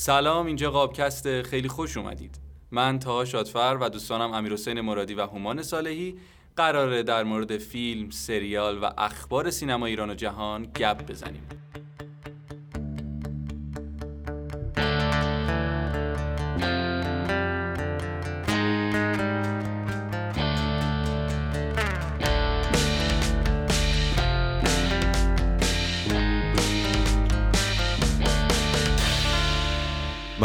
سلام اینجا قابکست. خیلی خوش اومدید. من تاها شادفر و دوستانم امیر حسین مرادی و هومان صالحی قراره در مورد فیلم، سریال و اخبار سینما ایران و جهان گپ بزنیم.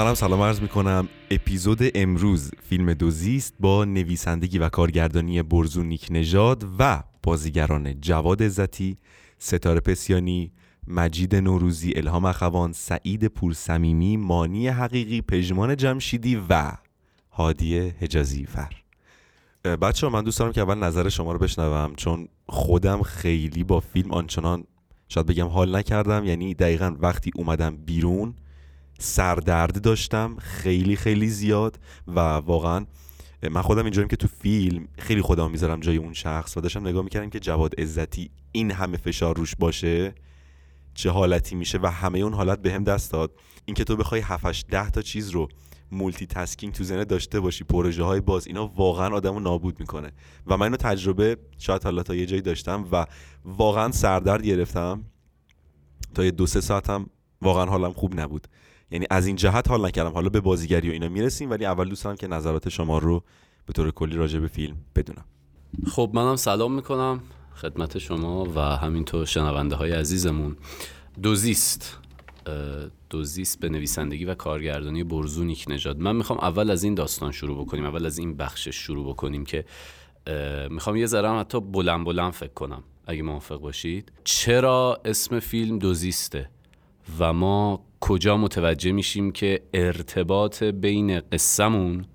منم سلام عرض می کنم اپیزود امروز فیلم دوزیست با نویسندگی و کارگردانی برزو نیک نژاد و بازیگران جواد عزتی، ستاره پسیانی، مجید نوروزی، الهام اخوان، سعید پورسمیمی، مانی حقیقی، پژمان جمشیدی و هادی حجازی فر بچه من دوست دارم که اول نظر شما رو بشنوم چون خودم خیلی با فیلم آنچنان شاید بگم حال نکردم. یعنی دقیقا وقتی اومدم بیرون سردرد داشتم خیلی خیلی زیاد و واقعا من خودم اینجوریم که تو فیلم خیلی خودم می‌ذارم جای اون شخص و داشتم نگاه می‌کردم که جواد عزتی این همه فشار روش باشه چه حالتی میشه و همه اون حالت به دست داد. اینکه تو بخوای 7 ده تا چیز رو مولتی تاسکینگ تو زنه داشته باشی پروژه های باز اینا واقعا آدمو نابود می‌کنه و من اینو تجربه شاید حالا تا یه جایی داشتم و واقعا سردرد گرفتم. تا یه دو سه ساعتم واقعا حالم خوب نبود. یعنی از این جهت حال نکردم. حالا به بازیگری و اینا می‌رسیم ولی اول دوست دارم که نظرات شما رو به طور کلی راجع به فیلم بدونم. خب منم سلام می‌کنم خدمت شما و همینطور شنونده های عزیزمون. دوزیست. دوزیست به نویسندگی و کارگردانی برزو نیک نژاد. من می‌خوام اول از این داستان شروع بکنیم اول از این بخشش شروع بکنیم که می‌خوام یه ذره حتی بلند بلند فکر کنم اگه موافق باشید. چرا اسم فیلم دوزیسته و ما کجا متوجه میشیم که ارتباط بین قصهمون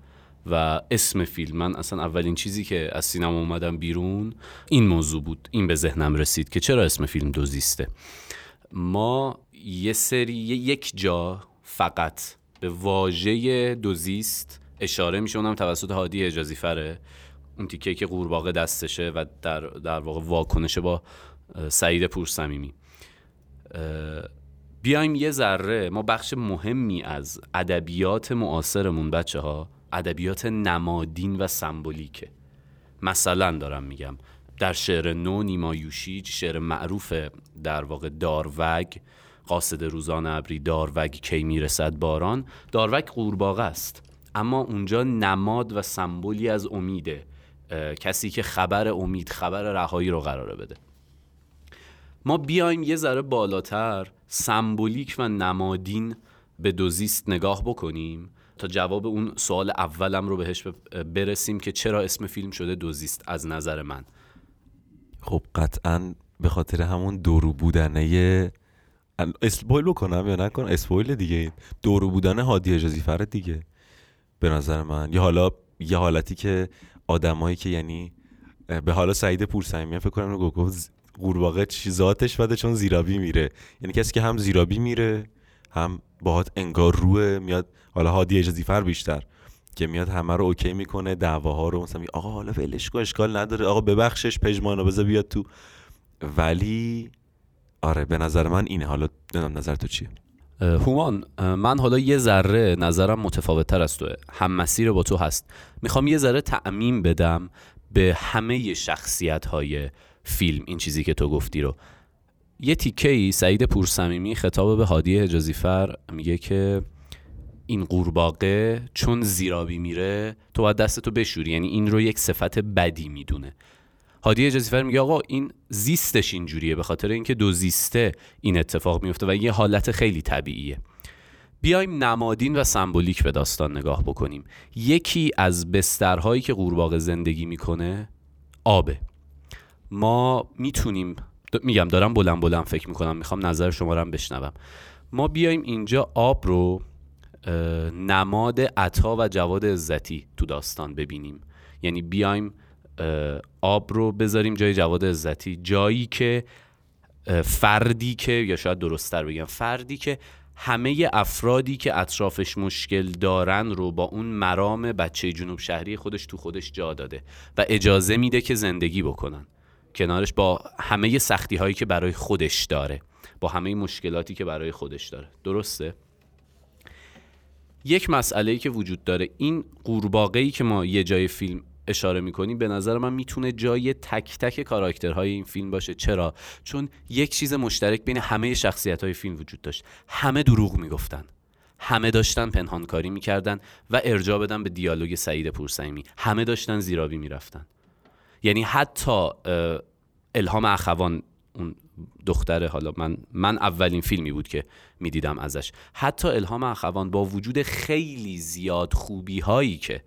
و اسم فیلم من اصلا اولین چیزی که از سینما اومدم بیرون این موضوع بود این به ذهنم رسید که چرا اسم فیلم دوزیسته. ما یه سری یک جا فقط به واژه دوزیست اشاره میشه اونم توسط هادی اجازی فره. اون تیکه که قورباغه دستشه و در, در واقع واکنشه با سعید پورسمیمی. بیایم یه ذره ما بخش مهمی از ادبیات معاصرمون بچه ها ادبیات نمادین و سمبولیکه. مثلا دارم میگم در شعر نو نیما یوشیج شعر معروف در واقع داروگ قاصد روزان ابری داروگ کی می‌رسد باران داروگ قورباغه است. اما اونجا نماد و سمبولی از امیده کسی که خبر امید خبر رهایی رو قراره بده. ما بیایم یه ذره بالاتر سمبولیک و نمادین به دوزیست نگاه بکنیم تا جواب اون سوال اولم رو بهش برسیم که چرا اسم فیلم شده دوزیست از نظر من. خب قطعا به خاطر همون دورو بودنه اسپویل بکنم یا نکن؟ اسپویل دیگه دورو بودن هادی اجازی فرد دیگه به نظر من. یا حالا یه حالتی که آدمایی که یعنی به حالا سعید پورسمیان فکر کنم رو گفت قورباغه چیزاتش بده چون زیرابی میره. یعنی کسی که هم زیرابی میره هم باهات انگار روه میاد حالا هادی اجازی فر بیشتر که میاد همه رو اوکی می‌کنه دعواها رو مثلا آقا حالا ولش کن اشکال نداره. آقا ببخشش پژمانو بذار بیاد تو. ولی آره به نظر من اینه. حالا نمی‌دونم نظر تو چیه؟ هومان من حالا یه ذره نظرم متفاوت تر از توه. هم مسیر با تو هست. می‌خوام یه ذره تعمیم بدم به همه شخصیت های فیلم این چیزی که تو گفتی رو. یه تیکه ای سعید پورسمیمی خطاب به هادی حجازیفر میگه که این قورباغه چون زیرابی میره تو باید دستتو بشوری. یعنی این رو یک صفت بدی می‌دونه. هادی اجازیفر میگه آقا این زیستش اینجوریه به خاطر اینکه دو زیسته این اتفاق میفته و یه حالت خیلی طبیعیه. بیایم نمادین و سمبولیک به داستان نگاه بکنیم. یکی از بسترهایی که قورباغه زندگی می‌کنه آبه. ما می‌تونیم میگم دارم بلند بلند فکر می‌کنم می‌خوام نظر شما رو هم بشنوم. ما بیایم اینجا آب رو نماد عطا و جواد عزتی تو داستان ببینیم. یعنی بیایم آب رو بذاریم جای جواد عزتی. جایی که فردی که یا شاید درستتر بگم فردی که همه افرادی که اطرافش مشکل دارن رو با اون مرام بچه جنوب شهری خودش تو خودش جا داده و اجازه میده که زندگی بکنن. کنارش با همه سختی هایی که برای خودش داره با همه مشکلاتی که برای خودش داره. درسته؟ یک مسئله ای که وجود داره این قورباغه ای که ما یه جای فیلم اشاره می‌کنیم به نظر من می‌تونه جای تک تک کاراکترهای این فیلم باشه. چرا؟ چون یک چیز مشترک بین همه شخصیت های فیلم وجود داشت. همه دروغ می‌گفتن. همه داشتن پنهانکاری می‌کردن و ارجاع بدن به دیالوگ سعید پورسیمی همه داشتن زیرابی می‌رفتن. یعنی حتی الهام اخوان اون دختره حالا من من اولین فیلمی بود که می‌دیدم ازش. حتی الهام اخوان با وجود خیلی زیاد خوبی هایی که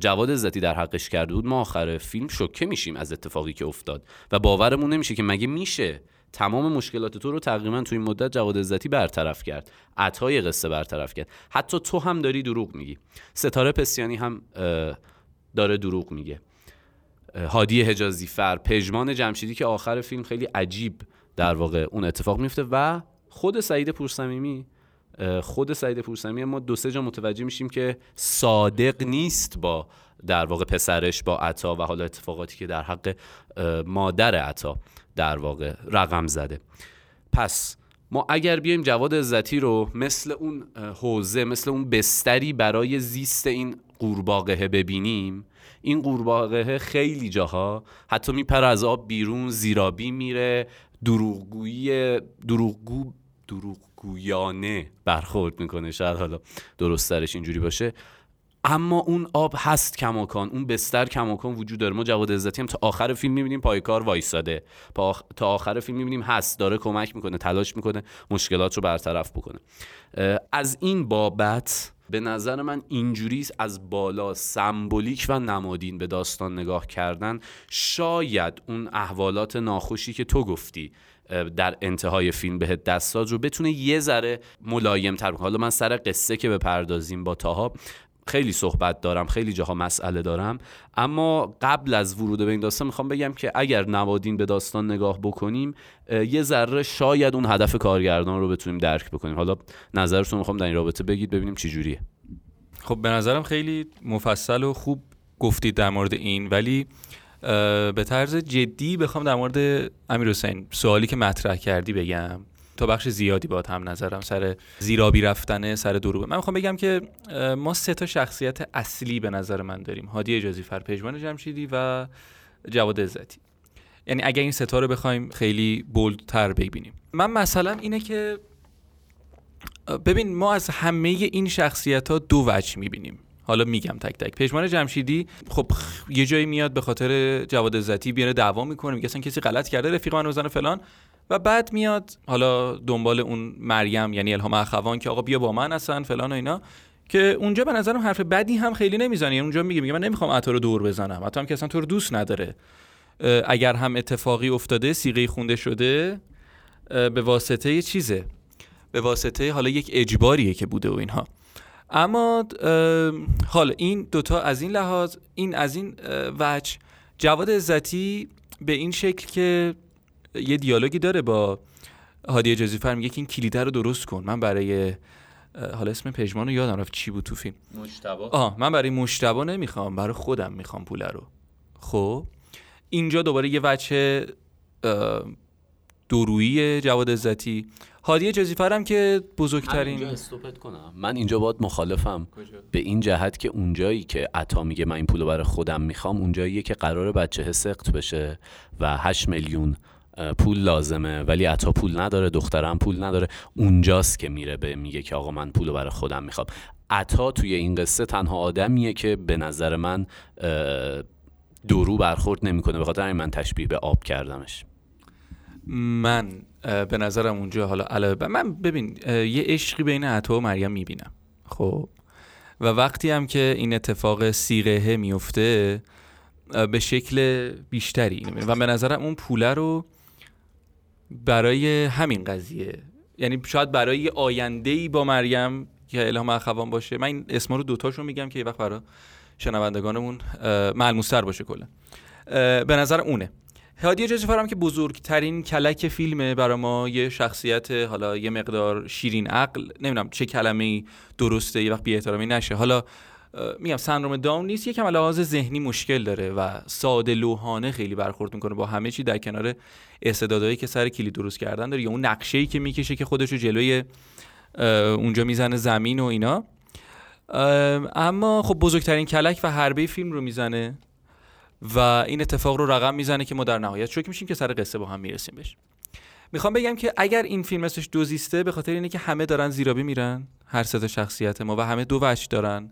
جواد عزتی در حقش کرده بود ما آخر فیلم شوکه میشیم از اتفاقی که افتاد. و باورمون نمیشه که مگه میشه تمام مشکلات تو رو تقریبا تو این مدت جواد عزتی برطرف کرد. عطای قصه برطرف کرد. حتی تو هم داری دروغ میگی. ستاره پسیانی هم داره دروغ میگه. هادی حجازی فر پژمان جمشیدی که آخر فیلم خیلی عجیب در واقع اون اتفاق میفته و خود سعید پورسمیمی خود سعید پورسمی ما دو سه جا متوجه میشیم که صادق نیست با در واقع پسرش با عطا و حالا اتفاقاتی که در حق مادر عطا در واقع رقم زده. پس ما اگر بیایم جواد عزتی رو مثل اون حوزه مثل اون بستری برای زیست این قورباغه ببینیم این قورباغه خیلی جاها حتی میپره از آب بیرون زیرابی میره دروغگویی دروغگو دروغگویانه برخورد می‌کنه شاید حالا درست سرش اینجوری باشه. اما اون آب هست کماکان اون بستر کماکان وجود داره. ما جواد عزتی هم تا آخر فیلم می‌بینیم پایکار وایساده تا آخر فیلم می‌بینیم هست داره کمک می‌کنه تلاش می‌کنه مشکلات رو برطرف بکنه. از این بابت به نظر من اینجوری از بالا سمبولیک و نمادین به داستان نگاه کردن. شاید اون احوالات ناخوشی که تو گفتی در انتهای فیلم بهت دست داد رو بتونه یه ذره ملایم تر حالا من سر قصه که بپردازیم با تاها خیلی صحبت دارم خیلی جاها مسئله دارم. اما قبل از ورود به این داستان می‌خوام بگم که اگر نوادین به داستان نگاه بکنیم یه ذره شاید اون هدف کارگردان رو بتونیم درک بکنیم. حالا نظرتون می‌خوام در این رابطه بگید ببینیم چی جوریه. خب به نظرم خیلی مفصل و خوب گفتید در مورد این ولی به طرز جدی بخوام در مورد امیر حسین سوالی که مطرح کردی بگم. تا بخش زیادی با هم نظرم سر زیرابی رفتنه سر دروبه من می‌خوام بگم که ما سه تا شخصیت اصلی به نظر من داریم. هادی اجازی فر پژمان جمشیدی و جواد عزتی. یعنی اگر این ستا رو بخوایم خیلی بولدتر ببینیم. من مثلا اینه که ببین ما از همه این شخصیت ها دو وجه می‌بینیم. حالا میگم تک تک. پژمان جمشیدی خب یه جایی میاد به خاطر جواد عزتی بیاره دعوا می‌کنه میگه کسی غلط کرده رفیق من فلان. و بعد میاد حالا دنبال اون مریم یعنی الهام اخوان که آقا بیا با من هستن فلان و اینا که اونجا به نظرم حرف بدی هم خیلی نمی‌زنه. یعنی اونجا میگه میگه من نمی‌خوام عطا رو دور بزنم. عطا هم که اصلا تو رو دوست نداره. اگر هم اتفاقی افتاده سیغه خونده شده به واسطه چیزه؟ به واسطه حالا یک اجباریه که بوده و اینها. اما حالا این دوتا از این لحاظ این از این وجه جواد عزتی به این شکل که یه دیالوگی داره با هادی جزیفر میگه که این کلیده رو درست کن. من برای حالا اسم پژمان رو یادم رفت چی بود تو فیلم. مشتبا. آه من برای مشتبا نمی‌خوام برای خودم می‌خوام پول رو. خب اینجا دوباره یه وجه دورویی جواد عزتی. هادی جزیفرم که بزرگترین من اینجا کنم. من اینجا باید مخالفم. به این جهت که اونجایی که عطا میگه من این پولو برای خودم می‌خوام اونجاییه که قرار بچه سقط بشه و 8 میلیون پول لازمه ولی عطا پول نداره دخترم پول نداره. اونجاست که میره به میگه که آقا من پولو برای خودم می‌خوام. عطا توی این قصه تنها آدمیه که به نظر من درو برخورد نمی‌کنه. به خاطر من تشبیه به آب کردمش. من به نظرم اونجا حالا علاوه من ببین یه عشقی بین عطا و مریم می‌بینم. خب؟ و وقتی هم که این اتفاق سیغه میفته به شکل بیشتری و به نظرم اون پوله رو برای همین قضیه. یعنی شاید برای آینده ای با مریم که الهام اخوان باشه. من این اسما رو دوتاشو میگم که یه وقت برای شنوندگانمون ملموستر باشه کلا. به نظر اونه. هادی جزیفر هم که بزرگترین کلک فیلمه برای ما یه شخصیت حالا یه مقدار شیرین عقل نمی‌دونم چه کلمه درسته یه وقت بی نشه. حالا میگم سندروم داون نیست یکم لحاظ ذهنی مشکل داره و ساده لوحانه خیلی برخورد می‌کنه با همه چی در کنار استعدادهایی که سر کلی درست کردن داره یا اون نقشه ای که می‌کشه که خودش رو جلوی اونجا می‌زنه زمین و اینا. اما خب بزرگترین کلک و حربه فیلم رو می‌زنه و این اتفاق رو رقم می‌زنه که ما در نهایت شوک میشیم که سر قصه با هم می‌رسیم بهش. می‌خوام بگم که اگر این فیلم اسمش دوزیسته به خاطر اینه که همه دارن زیرابی میرن هر سه شخصیت ما و همه دو وجه دارن.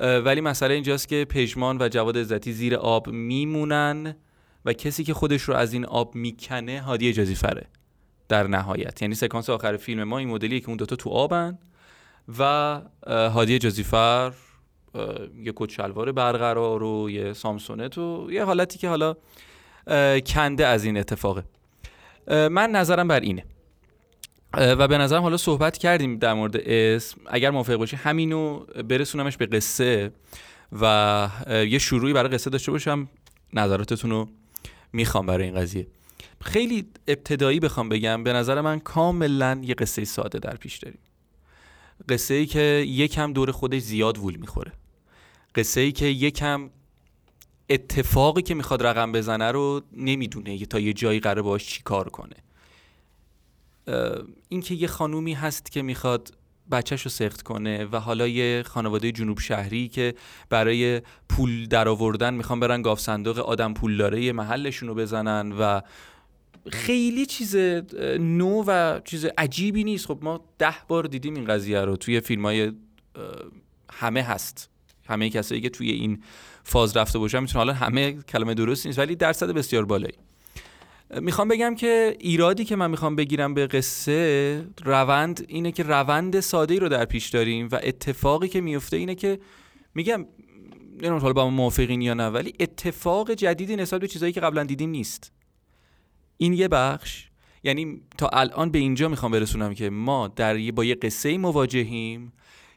ولی مسئله اینجاست که پژمان و جواد عزتی زیر آب میمونن و کسی که خودش رو از این آب می‌کنه هادی اجازی فره. در نهایت. یعنی سکانس آخر فیلم ما این مدلیه که اون دوتا تو آبن و هادی جزیفر یه کت شلوار برقرار و یه سامسونت و یه حالتی که حالا کنده از این اتفاقه. من نظرم بر اینه. و به نظرم حالا صحبت کردیم در مورد اسم. اگر موافق باشی همینو برسونمش به قصه و یه شروعی برای قصه داشته باشم. نظراتتون رو می‌خوام برای این قضیه. خیلی ابتدایی بخوام بگم به نظر من کاملا یه قصه ساده در پیش داریم. قصه ای که یکم دور خودش زیاد وول می‌خوره. قصه ای که یکم اتفاقی که می‌خواد رقم بزنه رو نمی‌دونه تا یه جایی قرار باش چی کار کنه. اینکه یه خانومی هست که می‌خواد بچهش رو سخت کنه و حالا یه خانواده جنوب شهری که برای پول درآوردن می‌خوان برن گاف صندوق آدم پولداره محلشون رو بزنن و خیلی چیز نو و چیز عجیبی نیست. خب ما ده بار دیدیم این قضیه رو توی فیلم های همه هست. همه کسایی که توی این فاز رفته باشن می‌تونه حالا همه کلمه درست نیست ولی درصد بسیار بالایی. می‌خوام بگم که ایرادی که من می‌خوام بگیرم به قصه روند اینه که روند ساده رو در پیش داریم و اتفاقی که میفته اینه که میگم نمی‌دونم حالا با موافقین یا نه ولی اتفاق جدیدی نسبت به چیزایی که قبلا دیدیم نیست. این یه بخش. یعنی تا الان به اینجا می‌خوام برسونم که ما در با یه قصه مواجهیم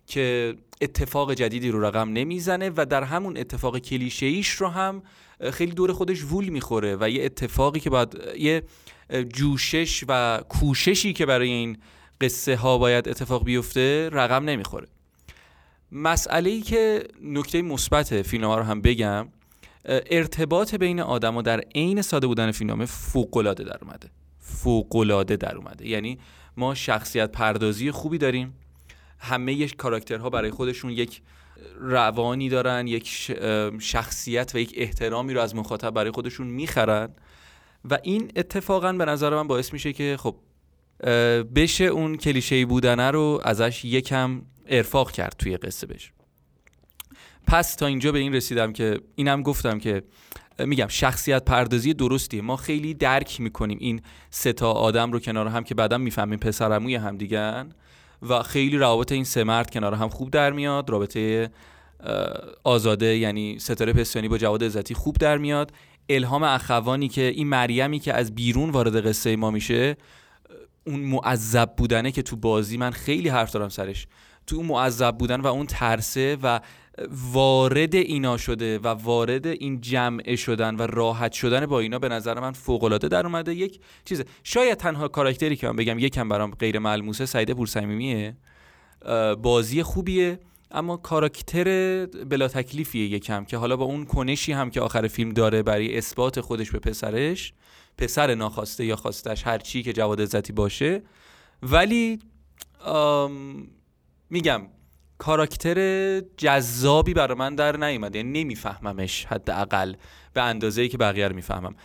که اتفاق جدیدی رو رقم نمی‌زنه و در همون اتفاق کلیشه رو هم خیلی دور خودش وول می‌خوره و یه اتفاقی که باید یه جوشش و کوششی که برای این قصه ها باید اتفاق بیفته رقم نمی‌خوره. مسئله ای که نکته مثبت فیلم ها رو هم بگم ارتباط بین آدم و در عین ساده بودن فیلمنامه فوق العاده در اومده. فوق العاده در اومده. یعنی ما شخصیت پردازی خوبی داریم. همه یک کاراکترها برای خودشون یک روانی دارن یک شخصیت و یک احترامی رو از مخاطب برای خودشون می‌خرن و این اتفاقا به نظر من باعث میشه که خب بشه اون کلیشه بودنه رو ازش یکم ارفاق کرد توی قصه بش پس تا اینجا به این رسیدم که اینم گفتم که میگم شخصیت پردازی درستیه. ما خیلی درک می‌کنیم این سه تا آدم رو کنار هم که بعدا می‌فهمیم پسرموی هم و خیلی روابط این سه مرد کنار هم خوب در میاد. رابطه آزاده یعنی ستاره پستانی با جواد عزتی خوب در میاد. الهام اخوانی که این مریمی که از بیرون وارد قصه ما میشه اون معذب بودنه که تو بازی من خیلی حرف دارم سرش. تو اون معذب بودن و اون ترسه و وارد اینا شده و وارد این جمع شدن و راحت شدن با اینا به نظر من فوق العاده در اومده. یک چیزه شاید تنها کاراکتری که من بگم یکم برام غیر ملموسه سعید پورصمیمیه بازی خوبیه اما کاراکتر بلا تکلیفیه یکم که حالا با اون کنشی هم که آخر فیلم داره برای اثبات خودش به پسرش پسر ناخواسته یا خواستش هر چی که جواد عزتی باشه. ولی میگم کاراکتر جذابی برای من در نیومده یعنی نمیفهممش حداقل به اندازه ای که بقیه رو می‌فهمم.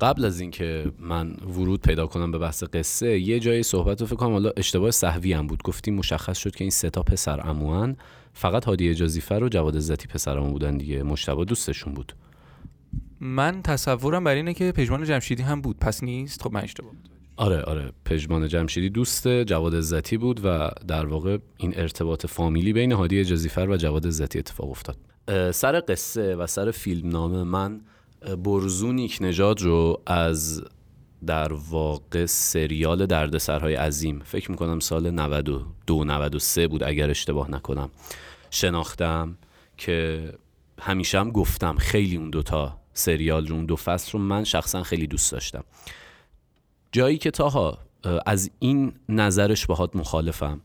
قبل از اینکه من ورود پیدا کنم به بحث قصه یه جای صحبت رو فکر کنم حالا اشتباه صحوی هم بود. گفتیم مشخص شد که این سه تا پسر عموان فقط هادی اجازیفر و جواد عزتی پسرمون بودن دیگه. مشتبه دوستشون بود. من تصورم بر اینه که پژمان جمشیدی هم بود. پس نیست؟ خب من اشتباه آره آره. پژمان جمشیدی دوست جواد عزتی بود و در واقع این ارتباط فامیلی بین هادی جزیفر و جواد عزتی اتفاق افتاد. سر قصه و سر فیلم نامه من برزو نیک نژاد رو از در واقع سریال دردسرهای عظیم فکر می‌کنم سال 92 93 بود اگر اشتباه نکنم شناختم که همیشه هم گفتم خیلی اون دوتا سریال رو اون دو فصل رو من شخصا خیلی دوست داشتم. جایی که تاها از این نظرش باهات مخالفم.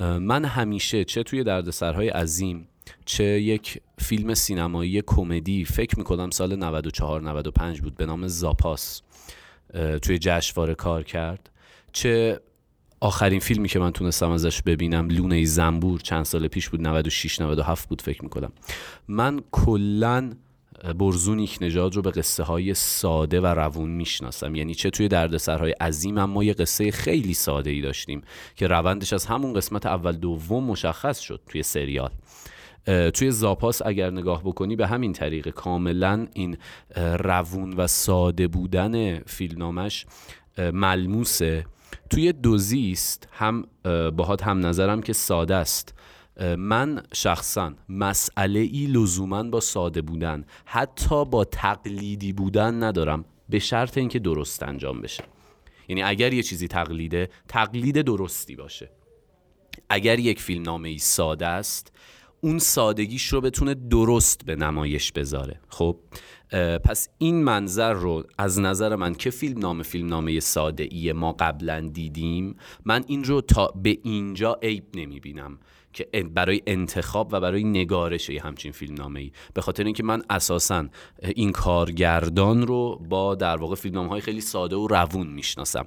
من همیشه چه توی دردسرهای عظیم چه یک فیلم سینمایی کمدی فکر می‌کنم سال 94 95 بود به نام زاپاس توی جشنواره کار کرد. چه آخرین فیلمی که من تونستم ازش ببینم لونه زنبور چند سال پیش بود 96 97 بود فکر می‌کنم. من کلا برزونیک نژاد رو به قصه های ساده و روون می‌شناسم. یعنی چه توی دردسرهای عظیم ما یه قصه خیلی ساده ای داشتیم که روندش از همون قسمت اول دوم مشخص شد توی سریال. توی زاپاس اگر نگاه بکنی به همین طریق کاملا این روون و ساده بودن فیلمنامش ملموسه. توی دوزیست هم باهات هم نظرم که ساده است. من شخصا مسئله ای لزوما با ساده بودن حتی با تقلیدی بودن ندارم. به شرط اینکه درست انجام بشه. یعنی اگر یه چیزی تقلیده تقلید درستی باشه. اگر یک فیلم نامه ای ساده است اون سادگیش رو بتونه درست به نمایش بذاره. خب؟ پس این منظر رو از نظر من که فیلم نام فیلم نامه ساده ای ما قبلا دیدیم من این رو تا به اینجا عیب نمی بینم که برای انتخاب و برای نگارش یه همچین فیلم نامه ای به خاطر اینکه من اساسا این کارگردان رو با در واقع فیلم های خیلی ساده و روون می‌شناسم.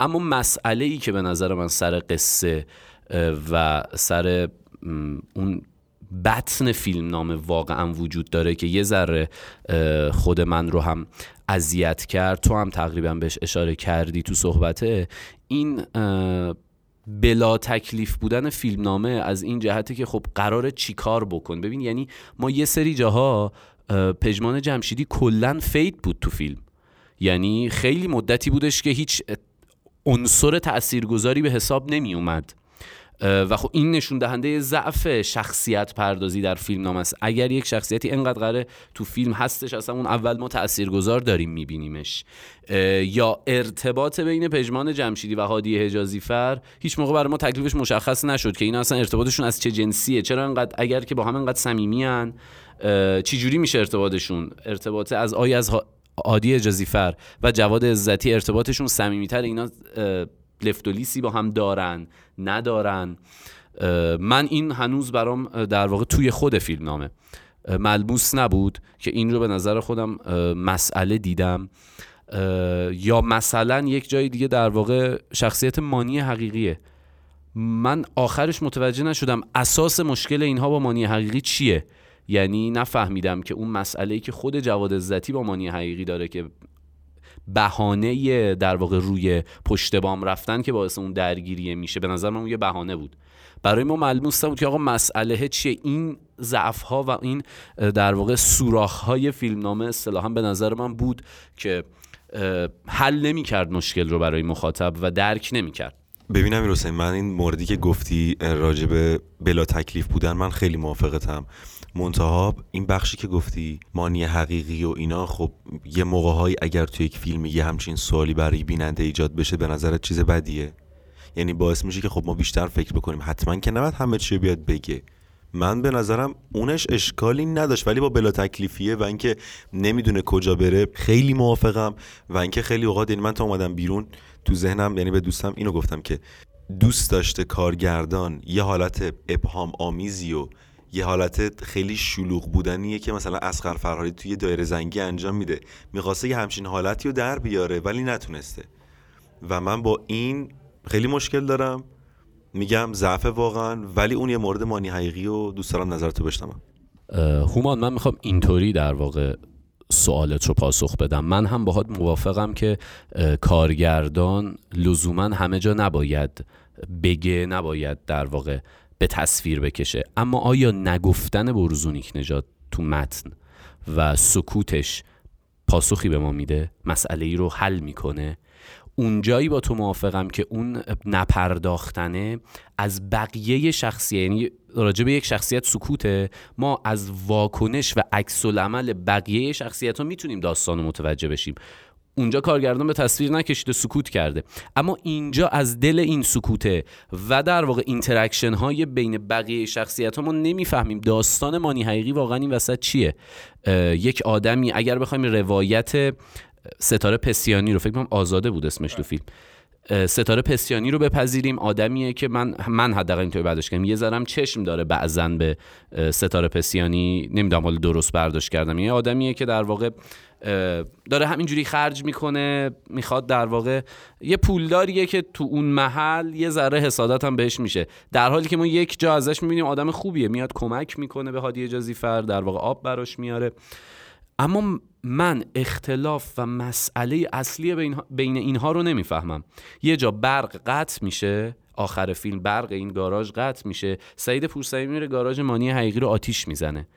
اما مسئله ای که به نظر من سر قصه و سر اون بطن فیلم نامه واقعا وجود داره که یه ذره خود من رو هم اذیت کرد تو هم تقریبا بهش اشاره کردی تو صحبته این بلا تکلیف بودن فیلمنامه از این جهته که خب قرار چیکار بکن. ببین یعنی ما یه سری جاها پژمان جمشیدی کلا فید بود تو فیلم. یعنی خیلی مدتی بودش که هیچ عنصر تاثیرگذاری به حساب نمی اومد و خب این نشون دهنده ضعف شخصیت پردازی در فیلم نام است. اگر یک شخصیتی انقدر قراره تو فیلم هستش اصلا اون اول ما تاثیرگذار داریم میبینیمش. یا ارتباط بین پژمان جمشیدی و هادی حجازی فر هیچ موقع برای ما تکلیفش مشخص نشد که اینا اصلا ارتباطشون از چه جنسیه. چرا انقدر اگر که با هم انقدر صمیمیان چی جوری میشه ارتباطشون؟ ارتباط از آی از عادی اجازی فر و جواد عزتی ارتباطشون صمیمیتر اینا لفتولیسی با هم دارن ندارن. من این هنوز برام در واقع توی خود فیلم نامه ملموس نبود که این رو به نظر خودم مسئله دیدم. یا مثلا یک جای دیگه در واقع شخصیت مانی حقیقیه. من آخرش متوجه نشدم اساس مشکل اینها با مانی حقیقی چیه. یعنی نفهمیدم که اون مسئله که خود جواد عزتی با مانی حقیقی داره که بهانه در واقع روی پشت بام رفتن که باعث اون درگیریه میشه به نظر من یه بهانه بود. برای ما معلوم بود که آقا مسئله چیه. این ضعف ها و این در واقع سوراخ های فیلمنامه اصطلاحا به نظر من بود که حل نمی کرد مشکل رو برای مخاطب و درک نمی کرد ببینم حسین من این موردی که گفتی راجب بلا تکلیف بودن من خیلی موافقتم. منتها این بخشی که گفتی مانی حقیقی و اینا خب یه موقع اگر توی یک فیلم یه همچین سوالی برای بیننده ایجاد بشه به نظرت چیز بدیه؟ یعنی باعث میشه که خب ما بیشتر فکر بکنیم. حتما که نباید همه چی بیاد بگه. من به نظرم اونش اشکالی نداشت ولی با بلا تکلیفیه و اینکه نمی‌دونه کجا بره خیلی موافقم و اینکه خیلی اوقات یعنی من تا اومدم بیرون تو ذهنم یعنی به دوستم اینو گفتم که دوست داشته کارگردان یه حالت ابهام آمیزی و یه حالت خیلی شلوغ بودنیه که مثلا اسقر فرهادی توی دایره زنگی انجام میده. می‌خواسته یه همچین حالتی رو در بیاره ولی نتونسته. و من با این خیلی مشکل دارم. میگم ضعف واقعا ولی اون یه مورد مانی حقیقی و دوست دارم نظرتو بشنوم. هومان من می‌خوام اینطوری در واقع سوالت رو پاسخ بدم. من هم باهات موافقم که کارگردان لزوما همه جا نباید بگه نباید در واقع به تصویر بکشه. اما آیا نگفتن برزونیک نجات تو متن و سکوتش پاسخی به ما میده؟ مسئله ای رو حل می‌کنه. اونجایی با تو موافقم که اون نپرداختنه از بقیه شخصیت یعنی راجع به یک شخصیت سکوته. ما از واکنش و عکس العمل بقیه شخصیت ها می‌تونیم داستان متوجه بشیم. اونجا کارگردان به تصویر نکشیده سکوت کرده. اما اینجا از دل این سکوته و در واقع interaction های بین بقیه شخصیت ها ما نمی‌فهمیم داستان مانی حقیقی واقعا این وسط چیه. یک آدمی اگر بخوایم روایت ستاره پسیانی رو فکر کنم آزاده بود اسمش تو فیلم. ستاره پسیانی رو بپذیریم. آدمیه که من من حداقل اینطوری برداشت کردم. یه ذرم چشم داره بعضا به ستاره پسیانی. نمی‌دونم حالا درست برداشت کردم. یه آدمیه که در واقع داره همینجوری خرج می‌کنه می‌خواد در واقع یه پولداریه که تو اون محل یه ذره حسادت هم بهش میشه. در حالی که ما یک جا ازش می‌بینیم آدم خوبیه میاد کمک می‌کنه به هادی جزیفر در واقع آب براش میاره. اما من اختلاف و مسئله اصلی بین اینها رو نمی‌فهمم. یه جا برق قطع میشه آخر فیلم برق این گاراژ قطع میشه. سعید پورسعی میره گاراژ مانی حقیقی رو آتیش می‌زنه.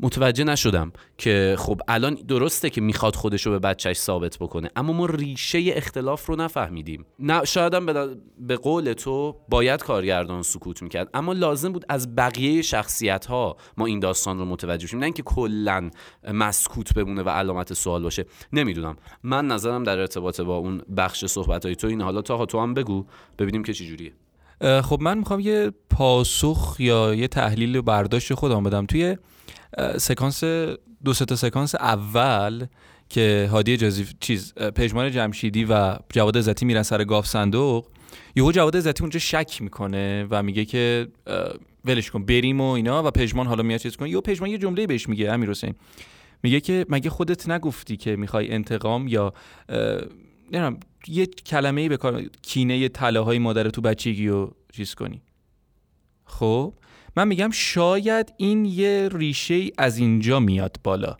متوجه نشدم که خب الان درسته که می‌خواد خودش رو به بچهش ثابت بکنه اما ما ریشه اختلاف رو نفهمیدیم. نه شایدم به, به قول تو باید کارگردان سکوت می‌کرد اما لازم بود از بقیه شخصیت ها ما این داستان رو متوجه شیم نه اینکه کلا مسکوت بمونه و علامت سوال باشه. نمی‌دونم. من نظرم در ارتباط با اون بخش صحبت های تو این حالا تا تو هم بگو ببینیم که چجوریه. خب من می‌خوام یه پاسخ یا یه تحلیل برداشت خودم بدم. توی سکانس دو تا سکانس اول که هادی جزیف چیز پژمان جمشیدی و جواد عزتی میرن سر گاف صندوق. یهو جواد عزتی اونجا شک می‌کنه و میگه که ولش کن بریم و اینا و پژمان حالا میاد چیز کنه. یهو پژمان یه جمله بهش میگه امیر حسین. میگه که مگه خودت نگفتی که می‌خوای انتقام یا نمی‌دونم یه کلمه ای بکار کینه طلاهای های مادر تو بچگی رو چیز کنی. خب؟ من میگم شاید این یه ریشه از اینجا میاد بالا.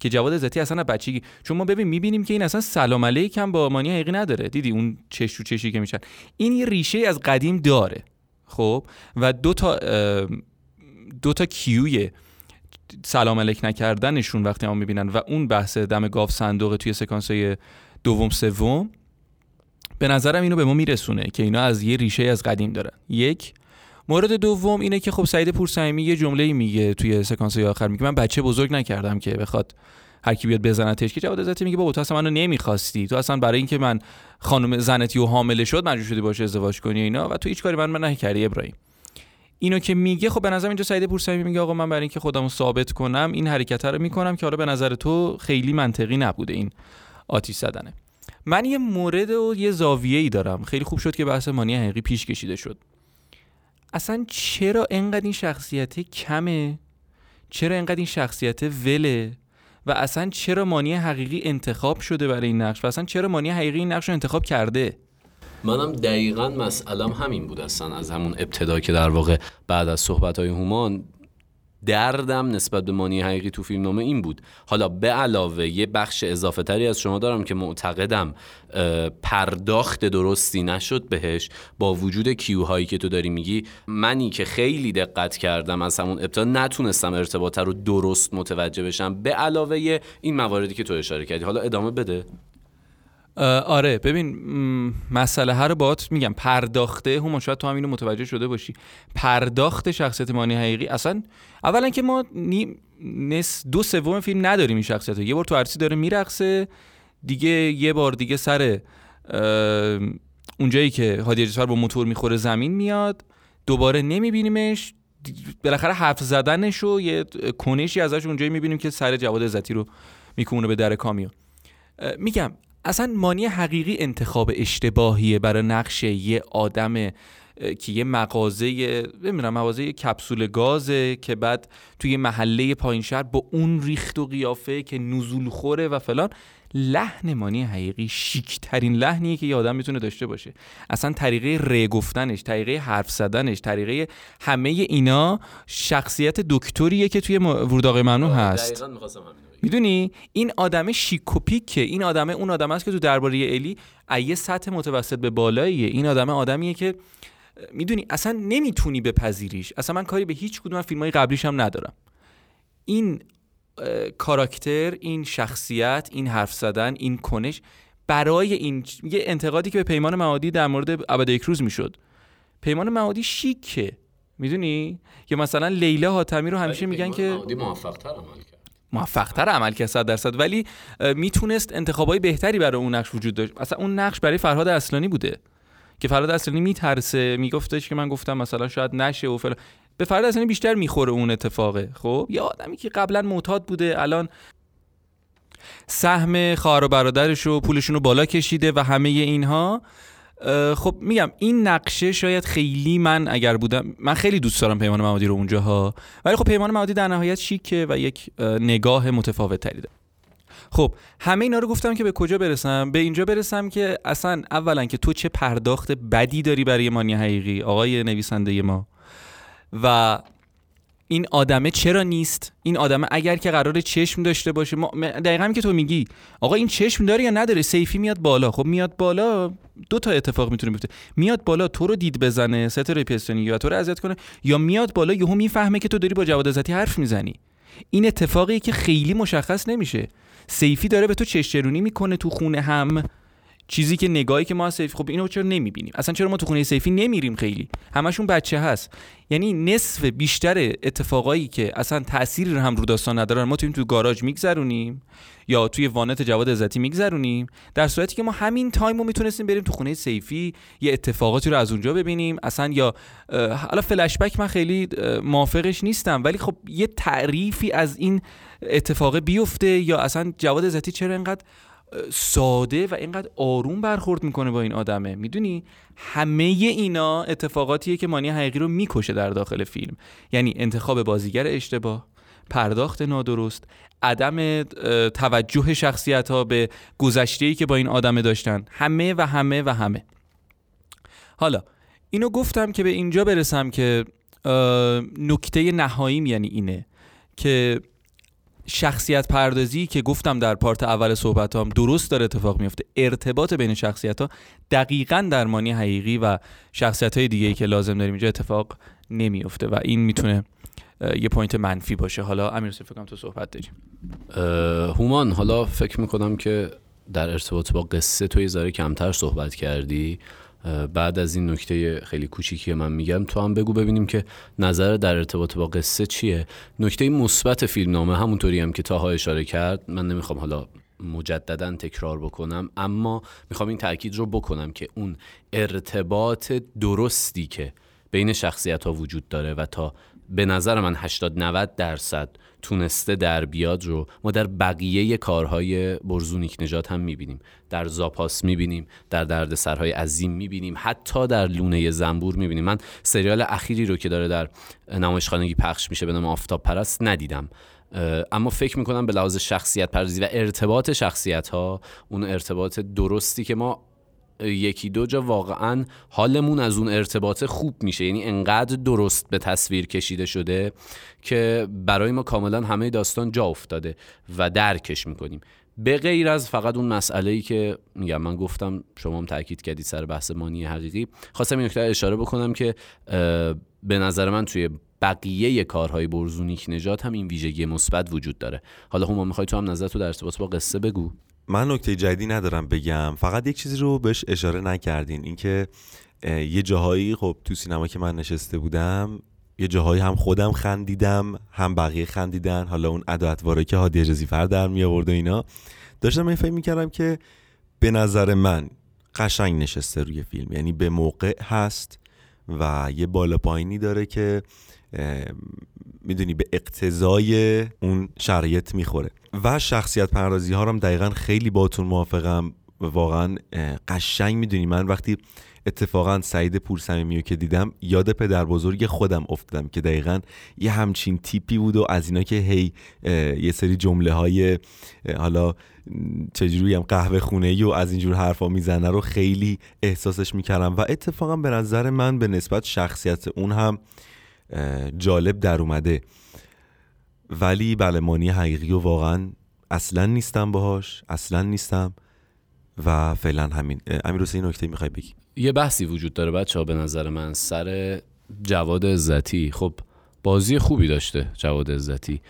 که جواد عزتی اصلا بچگی چون ما ببین می‌بینیم که این اصلا سلام علیکم با مانی حقیقی نداره. دیدی اون چش تو چشی که میشن این یه ریشه از قدیم داره. خب؟ و دو تا دو تا کیوی سلام علیک نکردنشون وقتی ما می‌بینن و اون بحث دم گاف صندوق توی سکانس دوم سوم به نظرم اینو به ما میرسونه که اینا از یه ریشه از قدیم دارن. یک مورد دوم اینه که خب سعید پورسعیمی یه جمله میگه توی سکانس آخر میگه من بچه بزرگ نکردم که بخواد هر کی بیاد بزنتش که جواد عزتی میگه بابا تو اصلا منو نمی‌خواستی. تو اصلا برای اینکه من خانم زنتی و حامله شد مجبور شدی باشه ازدواج کنی اینا و تو هیچ کاری من من نکردی ابراهیم. اینو که میگه خب به نظر اینجا سعید پورسعیمی میگه آقا من برای اینکه خودمو ثابت کنم این حرکت رو می‌کنم که حالا به نظر تو خیلی منطقی نبوده این آتیش زدنه. من یه مورد و یه زاویه ای دارم. خیلی خوب شد که بحث مانی حقیقی پیش کشیده شد. اصلا چرا انقدر این شخصیت کمه؟ چرا انقدر این شخصیت وله؟ و اصلا چرا مانی حقیقی انتخاب شده برای این نقش؟ و اصلا چرا مانی حقیقی این نقش رو انتخاب کرده؟ منم دقیقا مسئلم همین بود اصلا از همون ابتدا که در واقع بعد از صحبت های هومان دردم نسبت به مانی حقیقی تو فیلم نامه این بود. حالا به علاوه یه بخش اضافه تری از شما دارم که معتقدم پرداخت درستی نشد بهش با وجود کیوهایی که تو داری میگی. منی که خیلی دقت کردم از همون ابتدا نتونستم ارتباط رو درست متوجه بشم. به علاوه این مواردی که تو اشاره کردی. حالا ادامه بده. آره ببین مسئله هر رو باهات میگم. پرداخته هم شاید تو هم متوجه شده باشی. پرداخت شخصیت مانی حقیقی اصلا اولا که ما نس دو سوم فیلم نداریم این شخصیت یه بار تو عرصی داره میرقصه دیگه یه بار دیگه سر اونجایی که هادی جسفر با موتور می‌خوره زمین میاد دوباره نمیبینیمش. بالاخره حرف زدنش و یه کنشی ازش اونجایی می‌بینیم که سر جواد عزتی رو میکونه به در کامیون. میگم اصلا مانی حقیقی انتخاب اشتباهیه برای نقش یه آدم که یه مغازه نمی‌دونم مغازه کپسول گازه که بعد توی محله پایین شهر با اون ریخت و قیافه که نزول خوره و فلان. لحن مانی حقیقی شیک ترین لحنیه که یه آدم می‌تونه داشته باشه. اصلا طریقه ره گفتنش طریقه حرف زدنش طریقه همه اینا شخصیت دکتریه که توی ورود آقای ممنون هست. می‌دونی؟ این آدم شیکوپیکه این آدمه اون آدم است که تو درباره الی ایه سطح متوسط به بالاییه. این آدم آدمیه که می‌دونی؟ اصلا نمی‌تونی بپذیریش. اصلا من کاری به هیچ کدوم فیلم های قبلیش هم ندارم. این کاراکتر این شخصیت این حرف زدن این کنش برای این یه انتقادی که به پیمان معادی در مورد ابد یک روز می‌شد. پیمان معادی شیکه. می‌دونی؟ که مثلا لیلا حاتمی رو همیشه میگن که موفق تر عمل کرد. 100 درصد. ولی می‌تونست انتخابای بهتری برای اون نقش وجود داشت. اصلا اون نقش برای فرهاد اصلانی بوده که فرهاد اصلانی میترسه میگفتش که من گفتم مثلا شاید نشه و فلان. به فرهاد اصلانی بیشتر می‌خوره اون اتفاقه. خب یه آدمی که قبلا معتاد بوده الان سهم خواهر و برادرش و پولشون رو بالا کشیده و همه اینها. خب میگم این نقشه شاید خیلی من اگر بودم من خیلی دوست دارم پیمان ممادی رو اونجاها. ولی خب پیمان ممادی در نهایت شیکه و یک نگاه متفاوت تری داره. خب همه اینا رو گفتم که به کجا برسم؟ به اینجا برسم که اصلا اولا که تو چه پرداخت بدی داری برای مانی حقیقی آقای نویسنده ما. و این آدمه چرا نیست؟ این آدمه اگر که قرار چشم داشته باشه ما دقیقا که تو میگی. آقا این چشم داره یا نداره؟ سیفی میاد بالا. خب میاد بالا دو تا اتفاق می‌تونه بیفته. میاد بالا تو رو دید بزنه ستاره پستونی یا تو رو اذیت کنه. یا میاد بالا یهو می‌فهمه که تو داری با جواد عزتی حرف می‌زنی. این اتفاقی که خیلی مشخص نمیشه. سیفی داره به تو چشچرونی می‌کنه تو خونه هم. چیزی که نگاهی که ما از سیفی خب اینو چرا نمی‌بینیم؟ اصلا چرا ما تو خونه سیفی نمیریم خیلی؟ همشون بچه هست. یعنی نصف بیشتر اتفاقایی که اصلا تأثیری رو هم رو داستان ندارن ما تویم تو گاراژ میگذرونیم یا توی وانت جواد عزتی میگذرونیم در صورتی که ما همین تایم رو می‌تونستیم بریم تو خونه سیفی یه اتفاقاتی رو از اونجا ببینیم. اصلا یا حالا فلشبک من خیلی موافقش نیستم ولی خب یه تعریفی از این اتفاق بیفته یا اصلا جواد عزتی چرا انقدر ساده و اینقدر آروم برخورد می‌کنه با این آدمه. می‌دونی؟ همه اینا اتفاقاتیه که مانی حقیقی رو می‌کشه در داخل فیلم. یعنی انتخاب بازیگر اشتباه پرداخت نادرست عدم توجه شخصیت ها به گذشته که با این آدمه داشتن. همه و همه و همه. حالا اینو گفتم که به اینجا برسم که نکته نهاییم یعنی اینه که شخصیت پردازی که گفتم در پارت اول صحبت هم درست داره اتفاق میفته. ارتباط بین شخصیت ها دقیقا در حقیقی و شخصیت های دیگه ای که لازم داریم اینجا اتفاق نمیفته و این می‌تونه یه point منفی باشه. حالا امیر فکر تو صحبت داریم هومان حالا فکر می‌کنم که در ارتباط با قصه تو کمتر صحبت کردی. بعد از این نکته خیلی کوچیکی من میگم تو هم بگو ببینیم که نظر در ارتباط با قصه چیه. نکته مثبت فیلم نامه همونطوری هم که طاها اشاره کرد من نمی‌خوام حالا مجددا تکرار بکنم اما می‌خوام این تاکید رو بکنم که اون ارتباط درستی که بین شخصیت ها وجود داره و تا به نظر من 80 90 درصد تونسته در بیاد رو ما در بقیه کارهای برزونیک نجات هم می‌بینیم. در زاپاس می‌بینیم در درد سرهای عظیم می‌بینیم حتی در لونه زنبور می‌بینیم. من سریال اخیری رو که داره در نمایشخانگی پخش میشه به نام آفتاب پرست ندیدم. اما فکر می‌کنم به لحاظ شخصیت پردازی و ارتباط شخصیت ها اون ارتباط درستی که ما یکی دو جا واقعا حالمون از اون ارتباط خوب میشه. یعنی انقدر درست به تصویر کشیده شده که برای ما کاملا همه داستان جا افتاده و درکش می‌کنیم. به غیر از فقط اون مسئله ای که میگم من گفتم شما هم تاکید کردید سر بحث مانی حقیقی. خواستم این نکته اشاره بکنم که به نظر من توی بقیه کارهای برزونیک نجات هم این ویژگی مثبت وجود داره. حالا هم می‌خوای تو هم نظر تو در ارتباط با قصه بگو؟ من نکته جدی ندارم بگم. فقط یک چیزی رو بهش اشاره نکردین. اینکه یه جاهایی خب تو سینما که من نشسته بودم یه جاهایی هم خودم خندیدم هم بقیه خندیدن. حالا اون ادواتواره که هادی اجازی فر در می آورد و اینا. داشتم این فکر می‌کردم که به نظر من قشنگ نشسته روی فیلم. یعنی به موقع هست و یه بالا پایینی داره که می‌دونی به اقتضای اون شرایط می‌خوره. و شخصیت پردازی ها هم دقیقا خیلی باتون موافقم. واقعا قشنگ می‌دونی. من وقتی اتفاقا سعید پورسمیمیو که دیدم یاد پدر بزرگ خودم افتادم که دقیقا یه همچین تیپی بود و از اینا که هی یه سری جمله های حالا چجوری هم قهوه خونه ای و از اینجور حرفا می‌زنه رو خیلی احساسش می‌کردم. و اتفاقا به نظر من به نسبت شخصیت اون هم جالب در اومده. ولی بله مانی حقیقی و واقعا اصلا نیستم باهاش اصلا نیستم و فعلا همین. امیر حسین نکته می‌خوای بگی؟ یه بحثی وجود داره بچه به نظر من. سر جواد عزتی. خب بازی خوبی داشته جواد عزتی.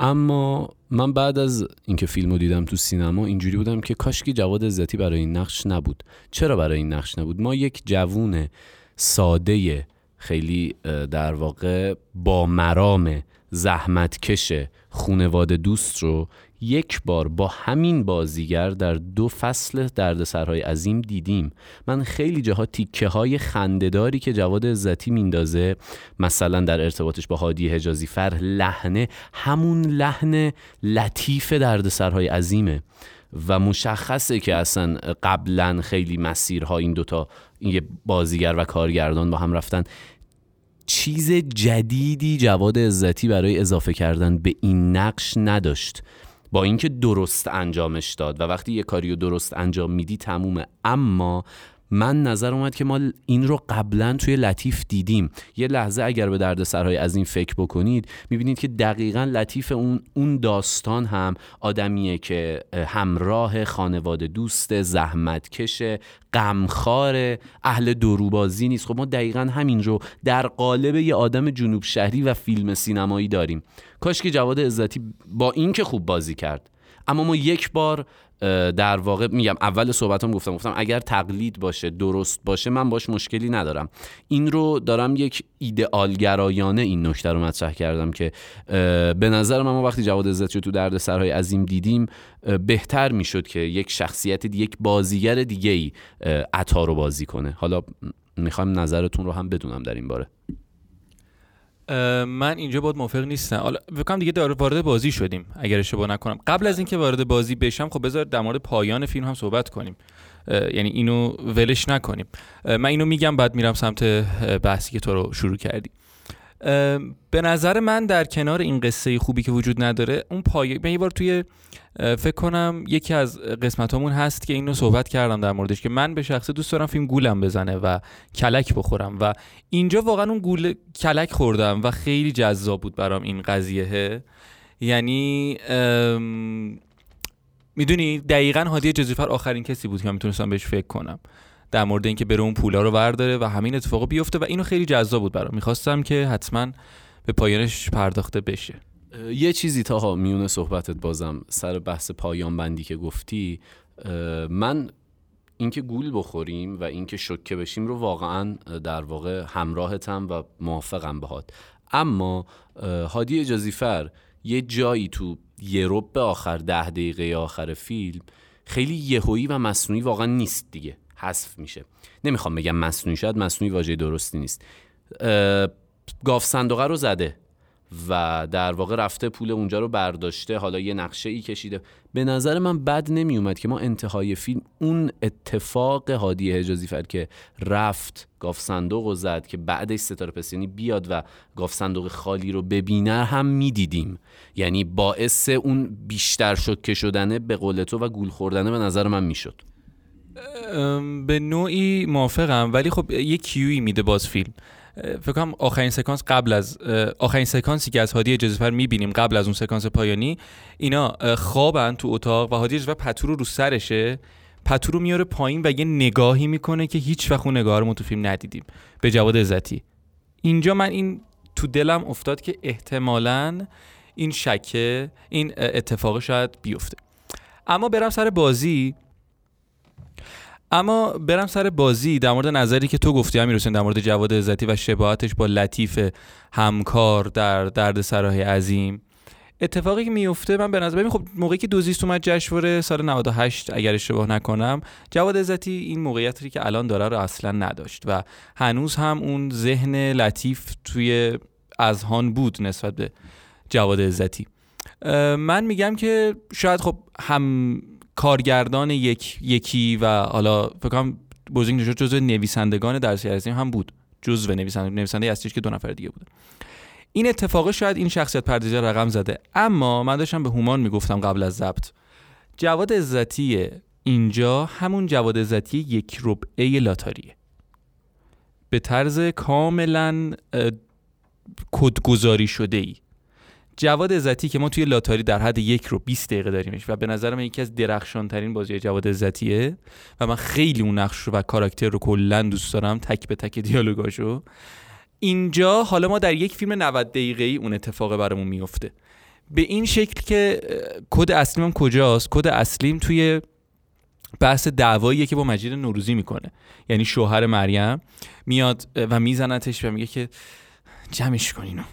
اما من بعد از اینکه فیلمو دیدم تو سینما اینجوری بودم که کاشکی جواد عزتی برای این نقش نبود. چرا برای این نقش نبود؟ ما یک جوون ساده خیلی در واقع با مرام زحمتکش خونواده دوست رو یک بار با همین بازیگر در دو فصل دردسرهای عظیم دیدیم. من خیلی جاها تیکه های خندهداری که جواد عزتی میندازه مثلا در ارتباطش با هادی حجازی فر لحنه همون لحن لطیف دردسرهای عظیمه. و مشخصه که اصلا قبلا خیلی مسیرها این دوتا این بازیگر و کارگردان با هم رفتن. چیز جدیدی جواد عزتی برای اضافه کردن به این نقش نداشت. با اینکه درست انجامش داد و وقتی یه کاری رو درست انجام میدی تمومه. اما من نظر اومد که ما این رو قبلا توی لطیف دیدیم. یه لحظه اگر به درد سرهای از این فکر بکنید می‌بینید که دقیقا لطیف اون, اون داستان هم آدمیه که همراه خانواده دوست زحمتکش غمخوار اهل دروبازی نیست. خب ما دقیقا همین رو در قالب یه آدم جنوب شهری و فیلم سینمایی داریم. کاش که جواد عزتی با این که خوب بازی کرد اما ما یک بار در واقع میگم اول صحبتام گفتم گفتم اگر تقلید باشه درست باشه من باش مشکلی ندارم. این رو دارم یک ایدئالگرایانه این نکته رو مطرح کردم که به نظر من ما وقتی جواد عزت تو درد سرهای عظیم دیدیم بهتر می‌شد که یک شخصیت یک بازیگر دیگه ای عطا رو بازی کنه. حالا می‌خوام نظرتون رو هم بدونم در این باره. من اینجا باید موافق نیستم. حالا فکر دیگه داره وارد بازی شدیم اگر اشتباه نکنم. قبل از اینکه وارد بازی بشم خب بذار در مورد پایان فیلم هم صحبت کنیم. یعنی اینو ولش نکنیم. من اینو میگم بعد میرم سمت بحثی که تو رو شروع کردی به نظر من در کنار این قصه خوبی که وجود نداره اون پایه من یه بار توی فکر کنم یکی از قسمتامون هست که اینو صحبت کردم در موردش که من به شخصه دوست دارم فیلم گولم بزنه و کلک بخورم و اینجا واقعا اون گول کلک خوردم و خیلی جذاب بود برام این قضیه. یعنی می‌دونی دقیقا هادی جزیفر آخرین کسی بود که من می‌تونستم بهش فکر کنم. در مورد اینکه بره اون پولا رو ورداره و همین اتفاق بیفته و اینو خیلی جذاب بود برام. می‌خواستم که حتما به پایانش پرداخته بشه. یه چیزی تا میونه صحبتت بازم سر بحث پایان بندی که گفتی من اینکه گول بخوریم و اینکه شکه بشیم رو واقعا در واقع همراهتم و موافقم باهات. اما هادی جزیفر یه جایی تو یه به آخر ده دقیقه آخر فیلم خیلی یهویی و مصنوعی واقعا نیست دیگه. حذف میشه. نمی‌خوام بگم مصنوعی شاید مصنوعی واژه درستی نیست. گاف صندوقه رو زده و در واقع رفته پول اونجا رو برداشته حالا یه نقشه ای کشیده. به نظر من بد نمی اومد که ما انتهای فیلم اون اتفاق هادی حجازی فر که رفت گاف صندوق رو زد که بعدش ستاره پسیانی بیاد و گاف صندوق خالی رو ببینه هم می‌دیدیم. یعنی باعث اون بیشتر شکه شدنه به قول تو و گول خوردنه به نظر من می‌شد. به نوعی موافقم ولی خب یه کیوی میده باز فیلم فکر کنم آخرین سکانس قبل از آخرین سکانسی که از هادی اجازفر می‌بینیم قبل از اون سکانس پایانی اینا خوابن تو اتاق و هادی اجازفر پتو رو رو سرشه پتو رو میاره پایین و یه نگاهی می‌کنه که هیچ وقت اون نگاه رو ما تو فیلم ندیدیم. به جواد عزتی. اینجا من این تو دلم افتاد که احتمالا این شکه این اتفاق شاید بیفته. اما برم سر بازی. اما برم سر بازی در مورد نظری که تو گفتی امیر در مورد جواد عزتی و شباهتش با لطیف همکار در درد سرای عظیم. اتفاقی که میفته من به نظر ببین خب موقعی که دوزیست اومد جشنواره سال 98 اگر اشتباه نکنم جواد عزتی این موقعیتی که الان داره رو اصلا نداشت و هنوز هم اون ذهن لطیف توی اذهان بود نسبت به جواد عزتی. من میگم که شاید خب هم کارگردان یک یکی و حالا فکر کنم بوزینگ نژاد جزو نویسندگان درسی هم بود. جزو نویسنده نویسنده اصلیش که دو نفر دیگه بوده. این اتفاق شاید این شخصیت پردازی رقم زده. اما من داشتم به هومان می‌گفتم قبل از ضبط جواد عزتی اینجا همون جواد عزتی یک ربعه لاتاریه. به طرز کاملا کدگذاری شده ای جواد عزتی که ما توی لاتاری در حد یک رو 20 دقیقه داریمش و به نظر من یکی از درخشان ترین بازی جواد عزتیه و من خیلی اون نقش رو و کاراکتر رو کلا دوست دارم تک به تک دیالوگاشو. اینجا حالا ما در یک فیلم 90 دقیقه ای اون اتفاق برامون میفته به این شکل که کد اصلیم کجاست؟ کد اصلیم توی بحث دعواییه که با مجید نوروزی می‌کنه. یعنی شوهر مریم میاد و میزنتش و میگه که جمعش کن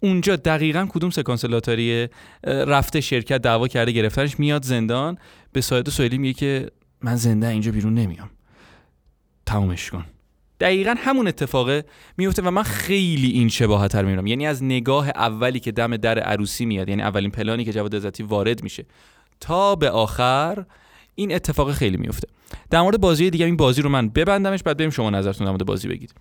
اونجا دقیقا کدوم سکانس لاتاریه رفته شرکت دعوا کرده گرفتنش میاد زندان. به ساید سویلی میگه که من زنده اینجا بیرون نمیام. تمومش کن. دقیقا همون اتفاقه میفته و من خیلی این شباهت رو می‌بینم یعنی از نگاه اولی که دم در عروسی میاد یعنی اولین پلانی که جواد عزتی وارد میشه تا به آخر این اتفاق خیلی میفته. در مورد بازی دیگه این بازی رو من ببندمش بعد بریم شما نظرتون در مورد بازی بگید.